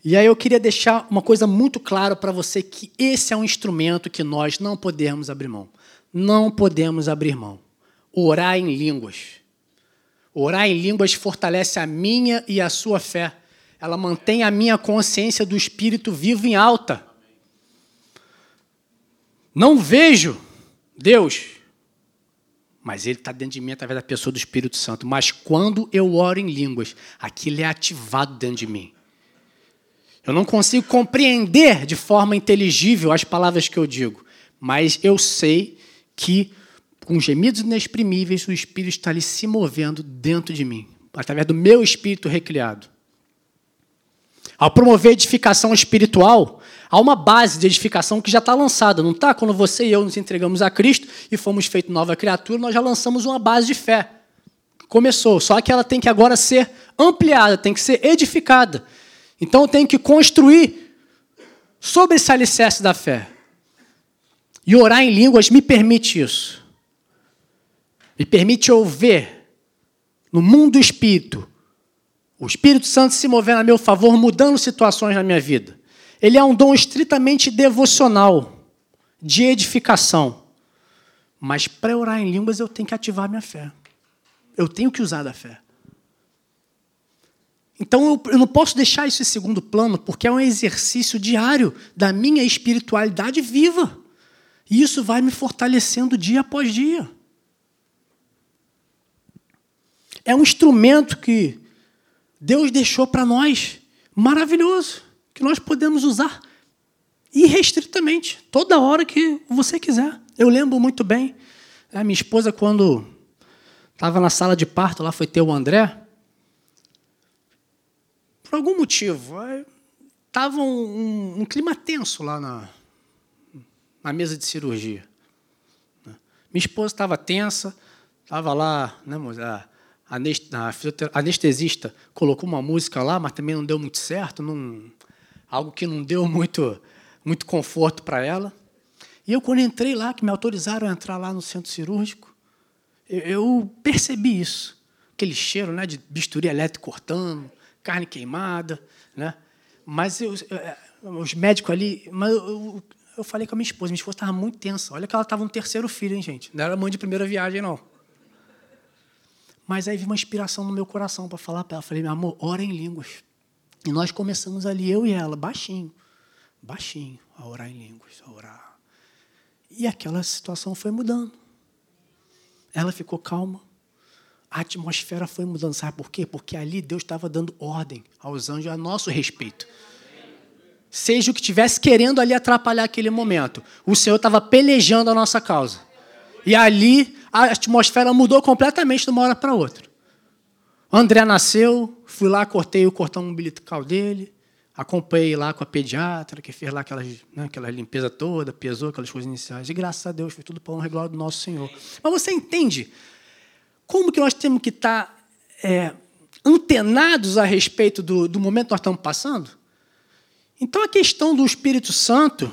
E aí eu queria deixar uma coisa muito clara para você que esse é um instrumento que nós não podemos abrir mão. Não podemos abrir mão. Orar em línguas. Orar em línguas fortalece a minha e a sua fé ela mantém a minha consciência do espírito vivo em alta. Não vejo Deus, mas Ele está dentro de mim através da pessoa do Espírito Santo. Mas quando eu oro em línguas, aquilo é ativado dentro de mim. Eu não consigo compreender de forma inteligível as palavras que eu digo, mas eu sei que, com gemidos inexprimíveis, o Espírito está ali se movendo dentro de mim, através do meu espírito recriado. Ao promover edificação espiritual, há uma base de edificação que já está lançada, não está? Quando você e eu nos entregamos a Cristo e fomos feitos nova criatura, nós já lançamos uma base de fé. Começou, só que ela tem que agora ser ampliada, tem que ser edificada. Então eu tenho que construir sobre esse alicerce da fé. E orar em línguas me permite isso. Me permite ouvir no mundo do espírito o Espírito Santo se movendo a meu favor, mudando situações na minha vida. Ele é um dom estritamente devocional, de edificação. Mas para orar em línguas eu tenho que ativar minha fé. Eu tenho que usar da fé. Então eu, não posso deixar isso em segundo plano, porque é um exercício diário da minha espiritualidade viva. E isso vai me fortalecendo dia após dia. É um instrumento que Deus deixou para nós, maravilhoso, que nós podemos usar irrestritamente, toda hora que você quiser. Eu lembro muito bem, a minha esposa, quando estava na sala de parto, lá foi ter o André, por algum motivo, estava um, um, um, clima tenso lá na, na mesa de cirurgia. Minha esposa estava tensa, estava lá, né, a, a anestesista colocou uma música lá, mas também não deu muito certo, não, algo que não deu muito, muito conforto para ela. E eu, quando entrei lá, que me autorizaram a entrar lá no centro cirúrgico, eu, percebi isso. Aquele cheiro né, de bisturi elétrico cortando, carne queimada, né? Mas eu, os médicos ali, mas eu, eu, falei com a minha esposa, minha esposa estava muito tensa. Olha que ela estava no terceiro filho, hein, gente? Não era mãe de primeira viagem, não. Mas aí vi uma inspiração no meu coração para falar para ela. Falei, meu amor, ora em línguas. E nós começamos ali, eu e ela, baixinho, baixinho, a orar em línguas, a orar. E aquela situação foi mudando. Ela ficou calma. A atmosfera foi mudando. Sabe por quê? Porque ali Deus estava dando ordem aos anjos a nosso respeito. Seja o que estivesse querendo ali atrapalhar aquele momento, o Senhor estava pelejando a nossa causa. E ali a atmosfera mudou completamente de uma hora para outra. André nasceu, fui lá, cortei o cordão umbilical dele, acompanhei lá com a pediatra, que fez lá aquela, né, aquela limpeza toda, pesou aquelas coisas iniciais. E graças a Deus foi tudo para honra e do nosso Senhor. Mas você entende como que nós temos que estar tá, é, antenados a respeito do, do momento que nós estamos passando? Então, a questão do Espírito Santo,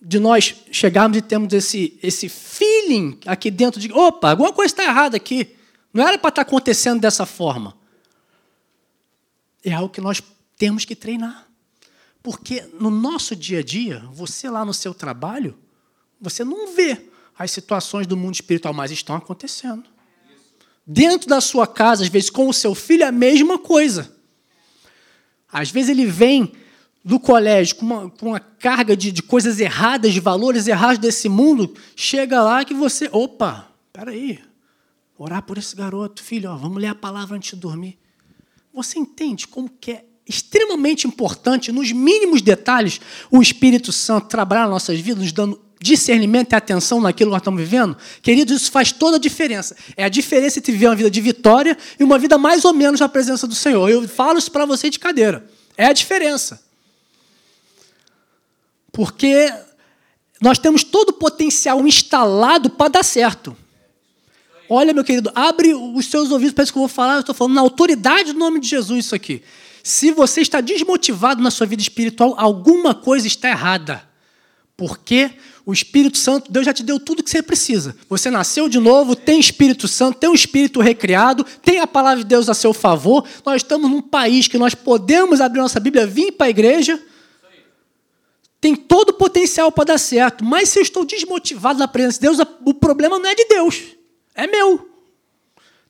de nós chegarmos e termos esse, esse feeling aqui dentro de, opa, alguma coisa está errada aqui. Não era para estar tá acontecendo dessa forma. É algo que nós temos que treinar. Porque no nosso dia a dia, você lá no seu trabalho, você não vê as situações do mundo espiritual, mas estão acontecendo. Dentro da sua casa, às vezes com o seu filho, é a mesma coisa. Às vezes ele vem do colégio com uma, com uma carga de, de coisas erradas, de valores errados desse mundo, chega lá que você, opa, peraí, orar por esse garoto, filho, ó, vamos ler a palavra antes de dormir. Você entende como que é extremamente importante, nos mínimos detalhes, o Espírito Santo trabalhar nas nossas vidas, nos dando discernimento e atenção naquilo que nós estamos vivendo, queridos, isso faz toda a diferença. É a diferença entre viver uma vida de vitória e uma vida mais ou menos na presença do Senhor. Eu falo isso para você de cadeira. É a diferença. Porque nós temos todo o potencial instalado para dar certo. Olha, meu querido, abre os seus ouvidos para isso que eu vou falar. Eu estou falando na autoridade do nome de Jesus isso aqui. Se você está desmotivado na sua vida espiritual, alguma coisa está errada. Porque o Espírito Santo, Deus já te deu tudo que você precisa. Você nasceu de novo, tem Espírito Santo, tem um Espírito recriado, tem a palavra de Deus a seu favor. Nós estamos num país que nós podemos abrir nossa Bíblia, vir para a igreja. Tem todo o potencial para dar certo. Mas se eu estou desmotivado na presença de Deus, o problema não é de Deus, é meu.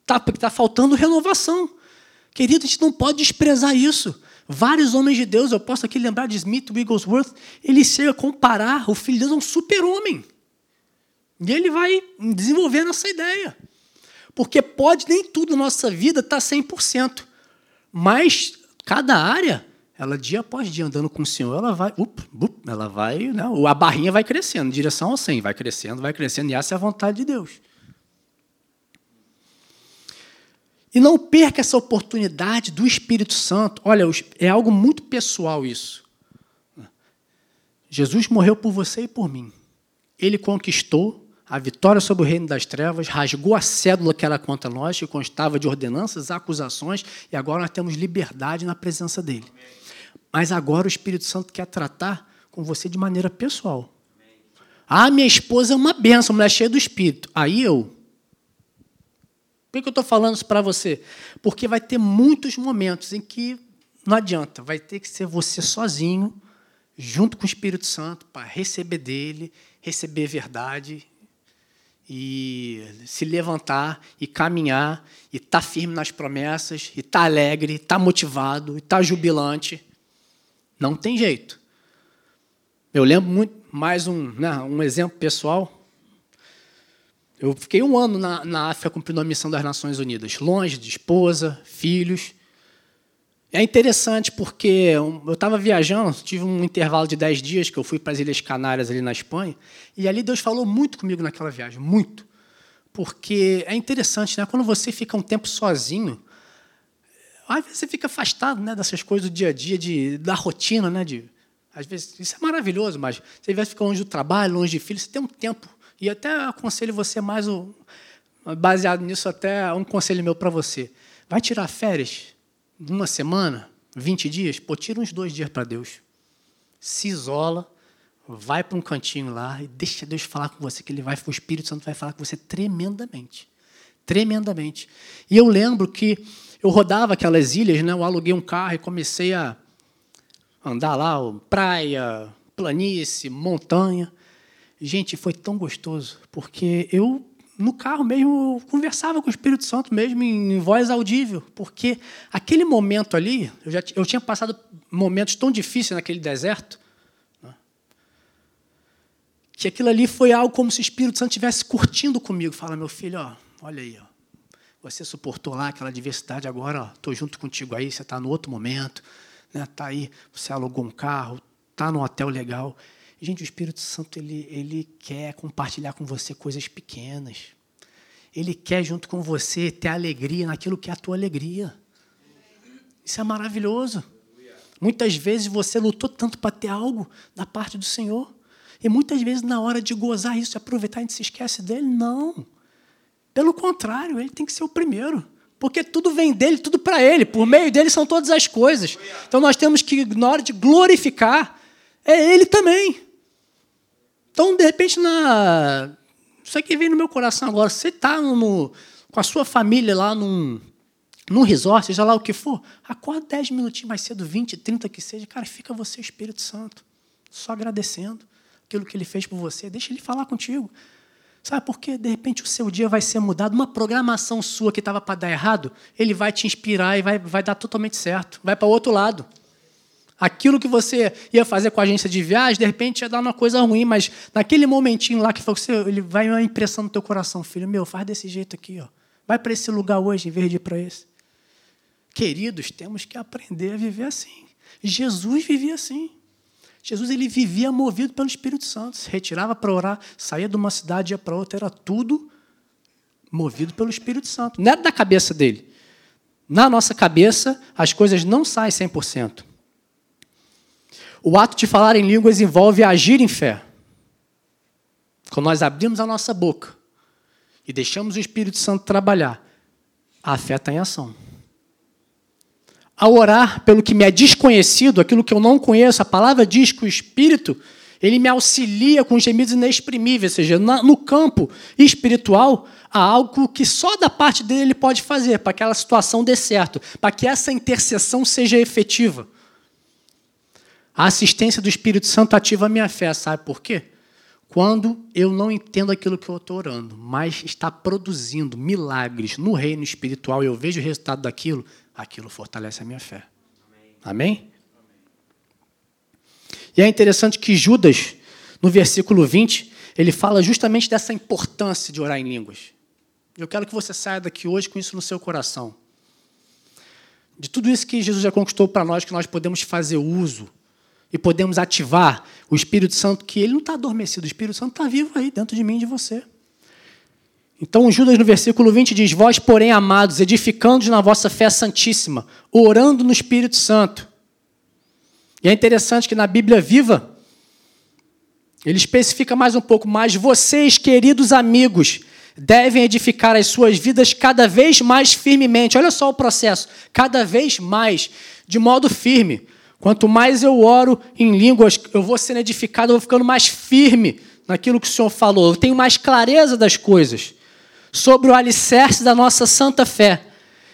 Tá, porque está faltando renovação. Querido, a gente não pode desprezar isso. Vários homens de Deus, eu posso aqui lembrar de Smith Wigglesworth, ele chega a comparar o filho de Deus a um super-homem. E ele vai desenvolvendo essa ideia. Porque pode nem tudo na nossa vida estar tá 100%, mas cada área, ela dia após dia andando com o Senhor, ela vai, up, up, ela vai, né, a barrinha vai crescendo em direção ao 100, vai crescendo, vai crescendo, e essa é a vontade de Deus. E não perca essa oportunidade do Espírito Santo. Olha, é algo muito pessoal isso. Jesus morreu por você e por mim. Ele conquistou a vitória sobre o reino das trevas, rasgou a cédula que era contra nós, que constava de ordenanças, acusações, e agora nós temos liberdade na presença dele. Mas agora o Espírito Santo quer tratar com você de maneira pessoal. Ah, minha esposa é uma benção, mulher cheia do Espírito. Aí eu, por que eu estou falando isso para você? Porque vai ter muitos momentos em que não adianta, vai ter que ser você sozinho, junto com o Espírito Santo, para receber dele, receber verdade e se levantar e caminhar e estar tá firme nas promessas e estar tá alegre, estar tá motivado, e estar tá jubilante. Não tem jeito. Eu lembro muito mais um, né, um exemplo pessoal. Eu fiquei um ano na, na África cumprindo a missão das Nações Unidas, longe de esposa, filhos. É interessante porque eu estava viajando, tive um intervalo de 10 dias que eu fui para as Ilhas Canárias, ali na Espanha, e ali Deus falou muito comigo naquela viagem, muito. Porque é interessante, né? quando você fica um tempo sozinho, às vezes você fica afastado né, dessas coisas do dia a dia, de, da rotina, né, de, às vezes isso é maravilhoso, mas você vai ficar longe do trabalho, longe de filho, você tem um tempo. E até aconselho você mais, baseado nisso, até um conselho meu para você. Vai tirar férias uma semana, 20 dias, pô, tira uns dois dias para Deus. Se isola, vai para um cantinho lá e deixa Deus falar com você, que ele vai, o Espírito Santo vai falar com você tremendamente. Tremendamente. E eu lembro que eu rodava aquelas ilhas, né? Eu aluguei um carro e comecei a andar lá, praia, planície, montanha. Gente, foi tão gostoso, porque eu no carro mesmo, conversava com o Espírito Santo mesmo em, voz audível, porque aquele momento ali, eu, já, eu tinha passado momentos tão difíceis naquele deserto, né, que aquilo ali foi algo como se o Espírito Santo estivesse curtindo comigo. Fala, meu filho, ó, olha aí, ó, você suportou lá aquela diversidade, agora estou junto contigo aí, você está no outro momento, está né, tá aí, você alugou um carro, está num hotel legal. Gente, o Espírito Santo ele, ele quer compartilhar com você coisas pequenas. Ele quer, junto com você, ter alegria naquilo que é a tua alegria. Isso é maravilhoso. Muitas vezes você lutou tanto para ter algo da parte do Senhor. E muitas vezes, na hora de gozar isso, e aproveitar, a gente se esquece dele. Não. Pelo contrário, ele tem que ser o primeiro. Porque tudo vem dele, tudo para ele. Por meio dele são todas as coisas. Então nós temos que, na hora de glorificar, é ele também. Então, de repente, na... isso aqui vem no meu coração agora. Você está com a sua família lá num, num resort, seja lá o que for, acorda 10 minutinhos mais cedo, 20, 30 que seja. Cara, fica você, Espírito Santo, só agradecendo aquilo que ele fez por você. Deixa ele falar contigo. Sabe por quê? De repente o seu dia vai ser mudado. Uma programação sua que estava para dar errado, ele vai te inspirar e vai, vai dar totalmente certo. Vai para o outro lado. Aquilo que você ia fazer com a agência de viagem, de repente ia dar uma coisa ruim, mas naquele momentinho lá que você, ele vai uma impressão no teu coração, filho meu, faz desse jeito aqui, ó. Vai para esse lugar hoje em vez de ir para esse. Queridos, temos que aprender a viver assim. Jesus vivia assim. Jesus ele vivia movido pelo Espírito Santo, se retirava para orar, saía de uma cidade e ia para outra, era tudo movido pelo Espírito Santo. Não era da cabeça dele. Na nossa cabeça, as coisas não saem 100%. O ato de falar em línguas envolve agir em fé. Quando nós abrimos a nossa boca e deixamos o Espírito Santo trabalhar, a fé está em ação. Ao orar pelo que me é desconhecido, aquilo que eu não conheço, a palavra diz que o Espírito ele me auxilia com gemidos inexprimíveis, ou seja, no campo espiritual, há algo que só da parte dele ele pode fazer para que aquela situação dê certo, para que essa intercessão seja efetiva. A assistência do Espírito Santo ativa a minha fé, sabe por quê? Quando eu não entendo aquilo que eu estou orando, mas está produzindo milagres no reino espiritual e eu vejo o resultado daquilo, aquilo fortalece a minha fé. Amém? E é interessante que Judas, no versículo 20, ele fala justamente dessa importância de orar em línguas. Eu quero que você saia daqui hoje com isso no seu coração. De tudo isso que Jesus já conquistou para nós, que nós podemos fazer uso e podemos ativar o Espírito Santo, que ele não está adormecido, o Espírito Santo está vivo aí dentro de mim e de você. Então, Judas, no versículo 20, diz: Vós, porém, amados, edificando na vossa fé santíssima, orando no Espírito Santo. E é interessante que na Bíblia viva, ele especifica mais um pouco, mas vocês, queridos amigos, devem edificar as suas vidas cada vez mais firmemente. Olha só o processo, cada vez mais, de modo firme Quanto mais eu oro em línguas, eu vou sendo edificado, eu vou ficando mais firme naquilo que o Senhor falou. Eu tenho mais clareza das coisas sobre o alicerce da nossa santa fé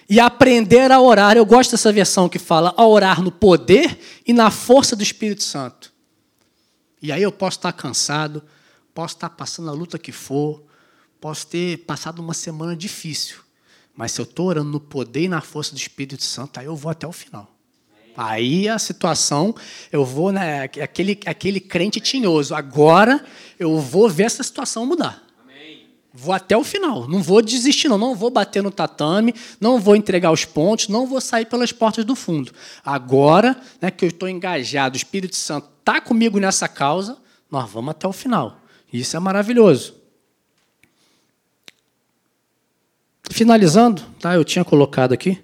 e aprender a orar. Eu gosto dessa versão que fala a orar no poder e na força do Espírito Santo. E aí eu posso estar cansado, posso estar passando a luta que for, posso ter passado uma semana difícil. Mas se eu estou orando no poder e na força do Espírito Santo, aí eu vou até o final. Aí a situação, eu vou, né, aquele, aquele crente tinhoso. Agora eu vou ver essa situação mudar. Vou até o final. Não vou desistir, não. Não vou bater no tatame, não vou entregar os pontos, não vou sair pelas portas do fundo. Agora né, que eu estou engajado, o Espírito Santo está comigo nessa causa, nós vamos até o final. Isso é maravilhoso. Finalizando, tá? Eu tinha colocado aqui,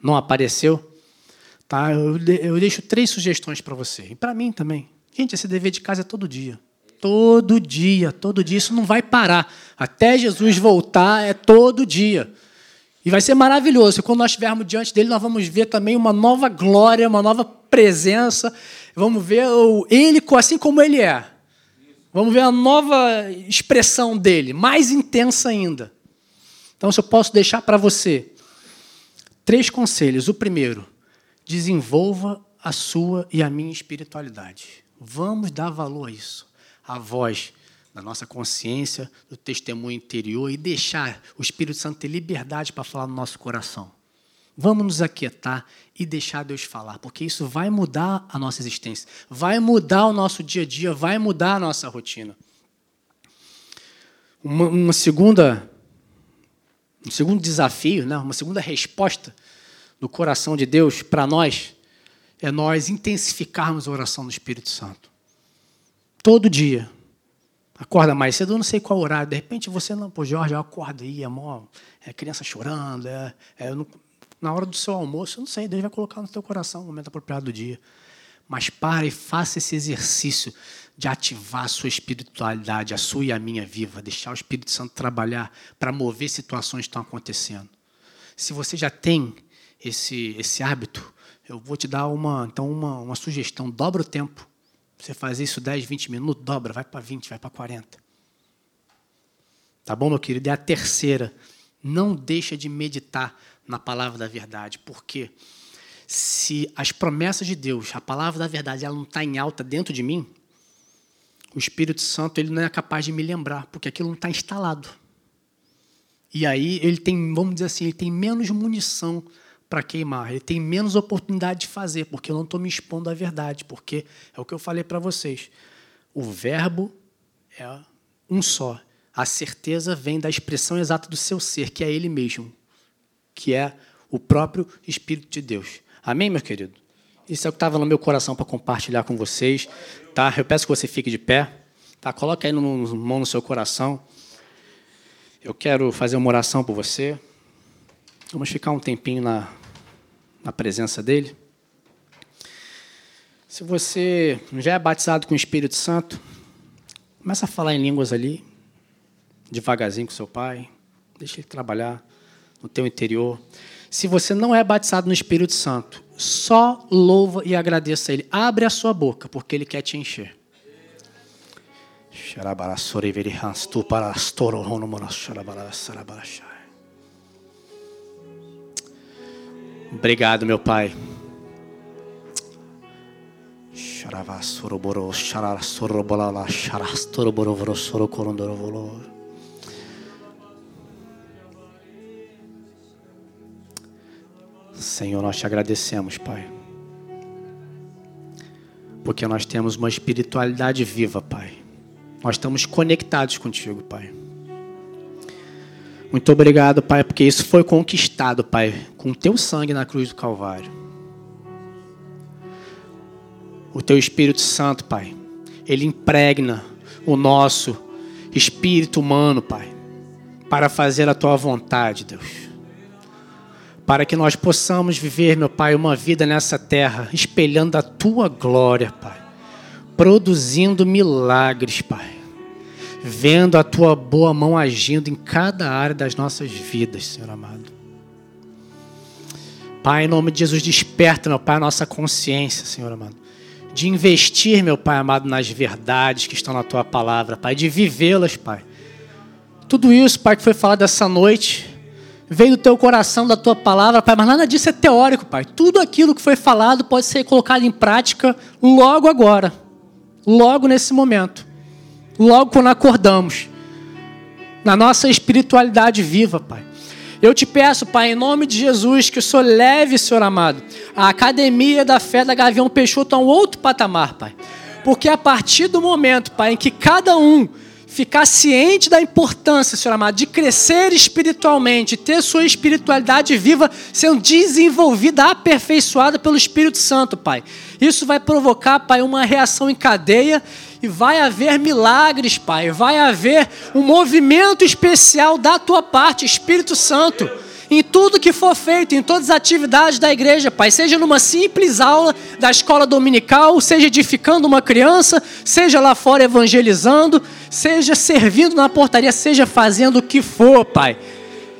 não apareceu. Tá? Eu, eu deixo três sugestões para você. E para mim também. Gente, esse dever de casa é todo dia. Todo dia, todo dia. Isso não vai parar. Até Jesus voltar é todo dia. E vai ser maravilhoso. Quando nós estivermos diante dele, nós vamos ver também uma nova glória, uma nova presença. Vamos ver ele assim como ele é. Vamos ver a nova expressão dele, mais intensa ainda. Então, se eu posso deixar para você três conselhos. O primeiro, desenvolva a sua e a minha espiritualidade. Vamos dar valor a isso. A voz da nossa consciência, do testemunho interior e deixar o Espírito Santo ter liberdade para falar no nosso coração. Vamos nos aquietar e deixar Deus falar, porque isso vai mudar a nossa existência, vai mudar o nosso dia a dia, vai mudar a nossa rotina. Uma, uma segunda, um segundo desafio, né, uma segunda resposta do coração de Deus para nós é nós intensificarmos a oração do Espírito Santo. Todo dia. Acorda mais cedo, eu não sei qual horário. De repente você não, pô, Jorge, eu acordo aí, é, é criança chorando, é, é não, na hora do seu almoço, eu não sei, Deus vai colocar no teu coração o momento apropriado do dia. Mas pare e faça esse exercício de ativar a sua espiritualidade, a sua e a minha viva, deixar o Espírito Santo trabalhar para mover situações que estão acontecendo. Se você já tem esse, esse hábito, eu vou te dar uma, então uma, uma sugestão. Dobra o tempo. Você faz isso 10, 20 minutos, dobra, vai para 20, vai para 40. Tá bom, meu querido? E a terceira, não deixa de meditar na palavra da verdade. Porque se as promessas de Deus, a palavra da verdade, ela não está em alta dentro de mim, o Espírito Santo ele não é capaz de me lembrar, porque aquilo não está instalado. E aí ele tem, vamos dizer assim, ele tem menos munição para queimar. Ele tem menos oportunidade de fazer, porque eu não estou me expondo à verdade. Porque é o que eu falei para vocês. O verbo é um só. A certeza vem da expressão exata do seu ser, que é ele mesmo, que é o próprio Espírito de Deus. Amém, meu querido? Isso é o que estava no meu coração para compartilhar com vocês. Tá? Eu peço que você fique de pé. Tá? Coloque aí no, mão no seu coração. Eu quero fazer uma oração por você. Vamos ficar um tempinho na, na presença dele. Se você já é batizado com o Espírito Santo, começa a falar em línguas ali, devagarzinho com seu pai, deixa ele trabalhar no teu interior. Se você não é batizado no Espírito Santo, só louva e agradeça a ele. Abre a sua boca, porque ele quer te encher. Obrigado, meu Pai. Senhor, nós te agradecemos, Pai. Porque nós temos uma espiritualidade viva, Pai. Nós estamos conectados contigo, Pai. Muito obrigado, Pai, porque isso foi conquistado, Pai, com o teu sangue na cruz do Calvário. O teu Espírito Santo, Pai, ele impregna o nosso espírito humano, Pai, para fazer a tua vontade, Deus. Para que nós possamos viver, meu Pai, uma vida nessa terra, espelhando a tua glória, Pai, produzindo milagres, Pai vendo a tua boa mão agindo em cada área das nossas vidas, Senhor amado. Pai, em nome de Jesus, desperta, meu Pai, a nossa consciência, Senhor amado. De investir, meu Pai amado, nas verdades que estão na tua palavra, Pai, de vivê-las, Pai. Tudo isso, Pai, que foi falado essa noite, veio do teu coração, da tua palavra, Pai, mas nada disso é teórico, Pai. Tudo aquilo que foi falado pode ser colocado em prática logo agora logo nesse momento, logo quando acordamos, na nossa espiritualidade viva, Pai. Eu te peço, Pai, em nome de Jesus, que o Senhor leve, Senhor amado, a academia da fé da Gavião Peixoto a um outro patamar, Pai. Porque a partir do momento, Pai, em que cada um ficar ciente da importância, Senhor amado, de crescer espiritualmente, ter sua espiritualidade viva sendo desenvolvida, aperfeiçoada pelo Espírito Santo, Pai. Isso vai provocar, Pai, uma reação em cadeia e vai haver milagres, Pai. Vai haver um movimento especial da tua parte, Espírito Santo em tudo que for feito, em todas as atividades da igreja, Pai. Seja numa simples aula da escola dominical, seja edificando uma criança, seja lá fora evangelizando, seja servindo na portaria, seja fazendo o que for, Pai.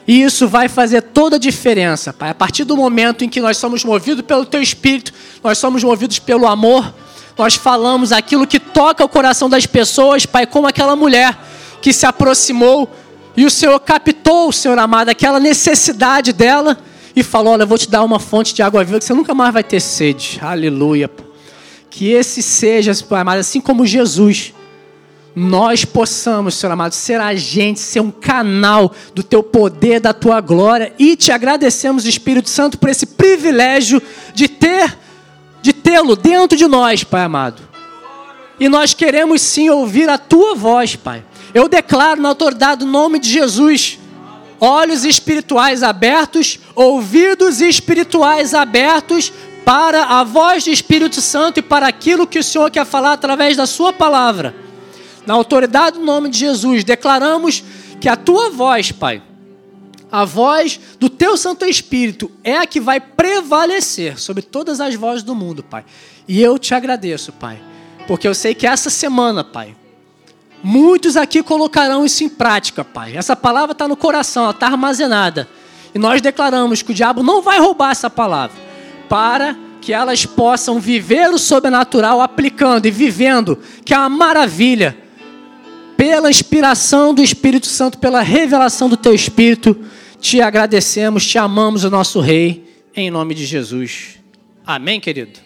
E isso vai fazer toda a diferença, Pai. A partir do momento em que nós somos movidos pelo Teu Espírito, nós somos movidos pelo amor, nós falamos aquilo que toca o coração das pessoas, Pai, como aquela mulher que se aproximou e o Senhor captou, Senhor amado, aquela necessidade dela e falou: Olha, eu vou te dar uma fonte de água viva que você nunca mais vai ter sede. Aleluia. Que esse seja, Senhor amado, assim como Jesus, nós possamos, Senhor amado, ser agente, ser um canal do teu poder, da tua glória e te agradecemos, Espírito Santo, por esse privilégio de ter, de tê-lo dentro de nós, Pai amado. E nós queremos sim ouvir a tua voz, Pai. Eu declaro na autoridade do nome de Jesus, olhos espirituais abertos, ouvidos espirituais abertos para a voz do Espírito Santo e para aquilo que o Senhor quer falar através da Sua palavra. Na autoridade do nome de Jesus, declaramos que a Tua voz, Pai, a voz do Teu Santo Espírito é a que vai prevalecer sobre todas as vozes do mundo, Pai. E eu te agradeço, Pai, porque eu sei que essa semana, Pai, Muitos aqui colocarão isso em prática, Pai. Essa palavra está no coração, ela está armazenada. E nós declaramos que o diabo não vai roubar essa palavra, para que elas possam viver o sobrenatural aplicando e vivendo, que é uma maravilha. Pela inspiração do Espírito Santo, pela revelação do Teu Espírito, te agradecemos, te amamos, o nosso Rei, em nome de Jesus. Amém, querido?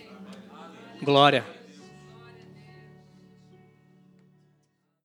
Glória.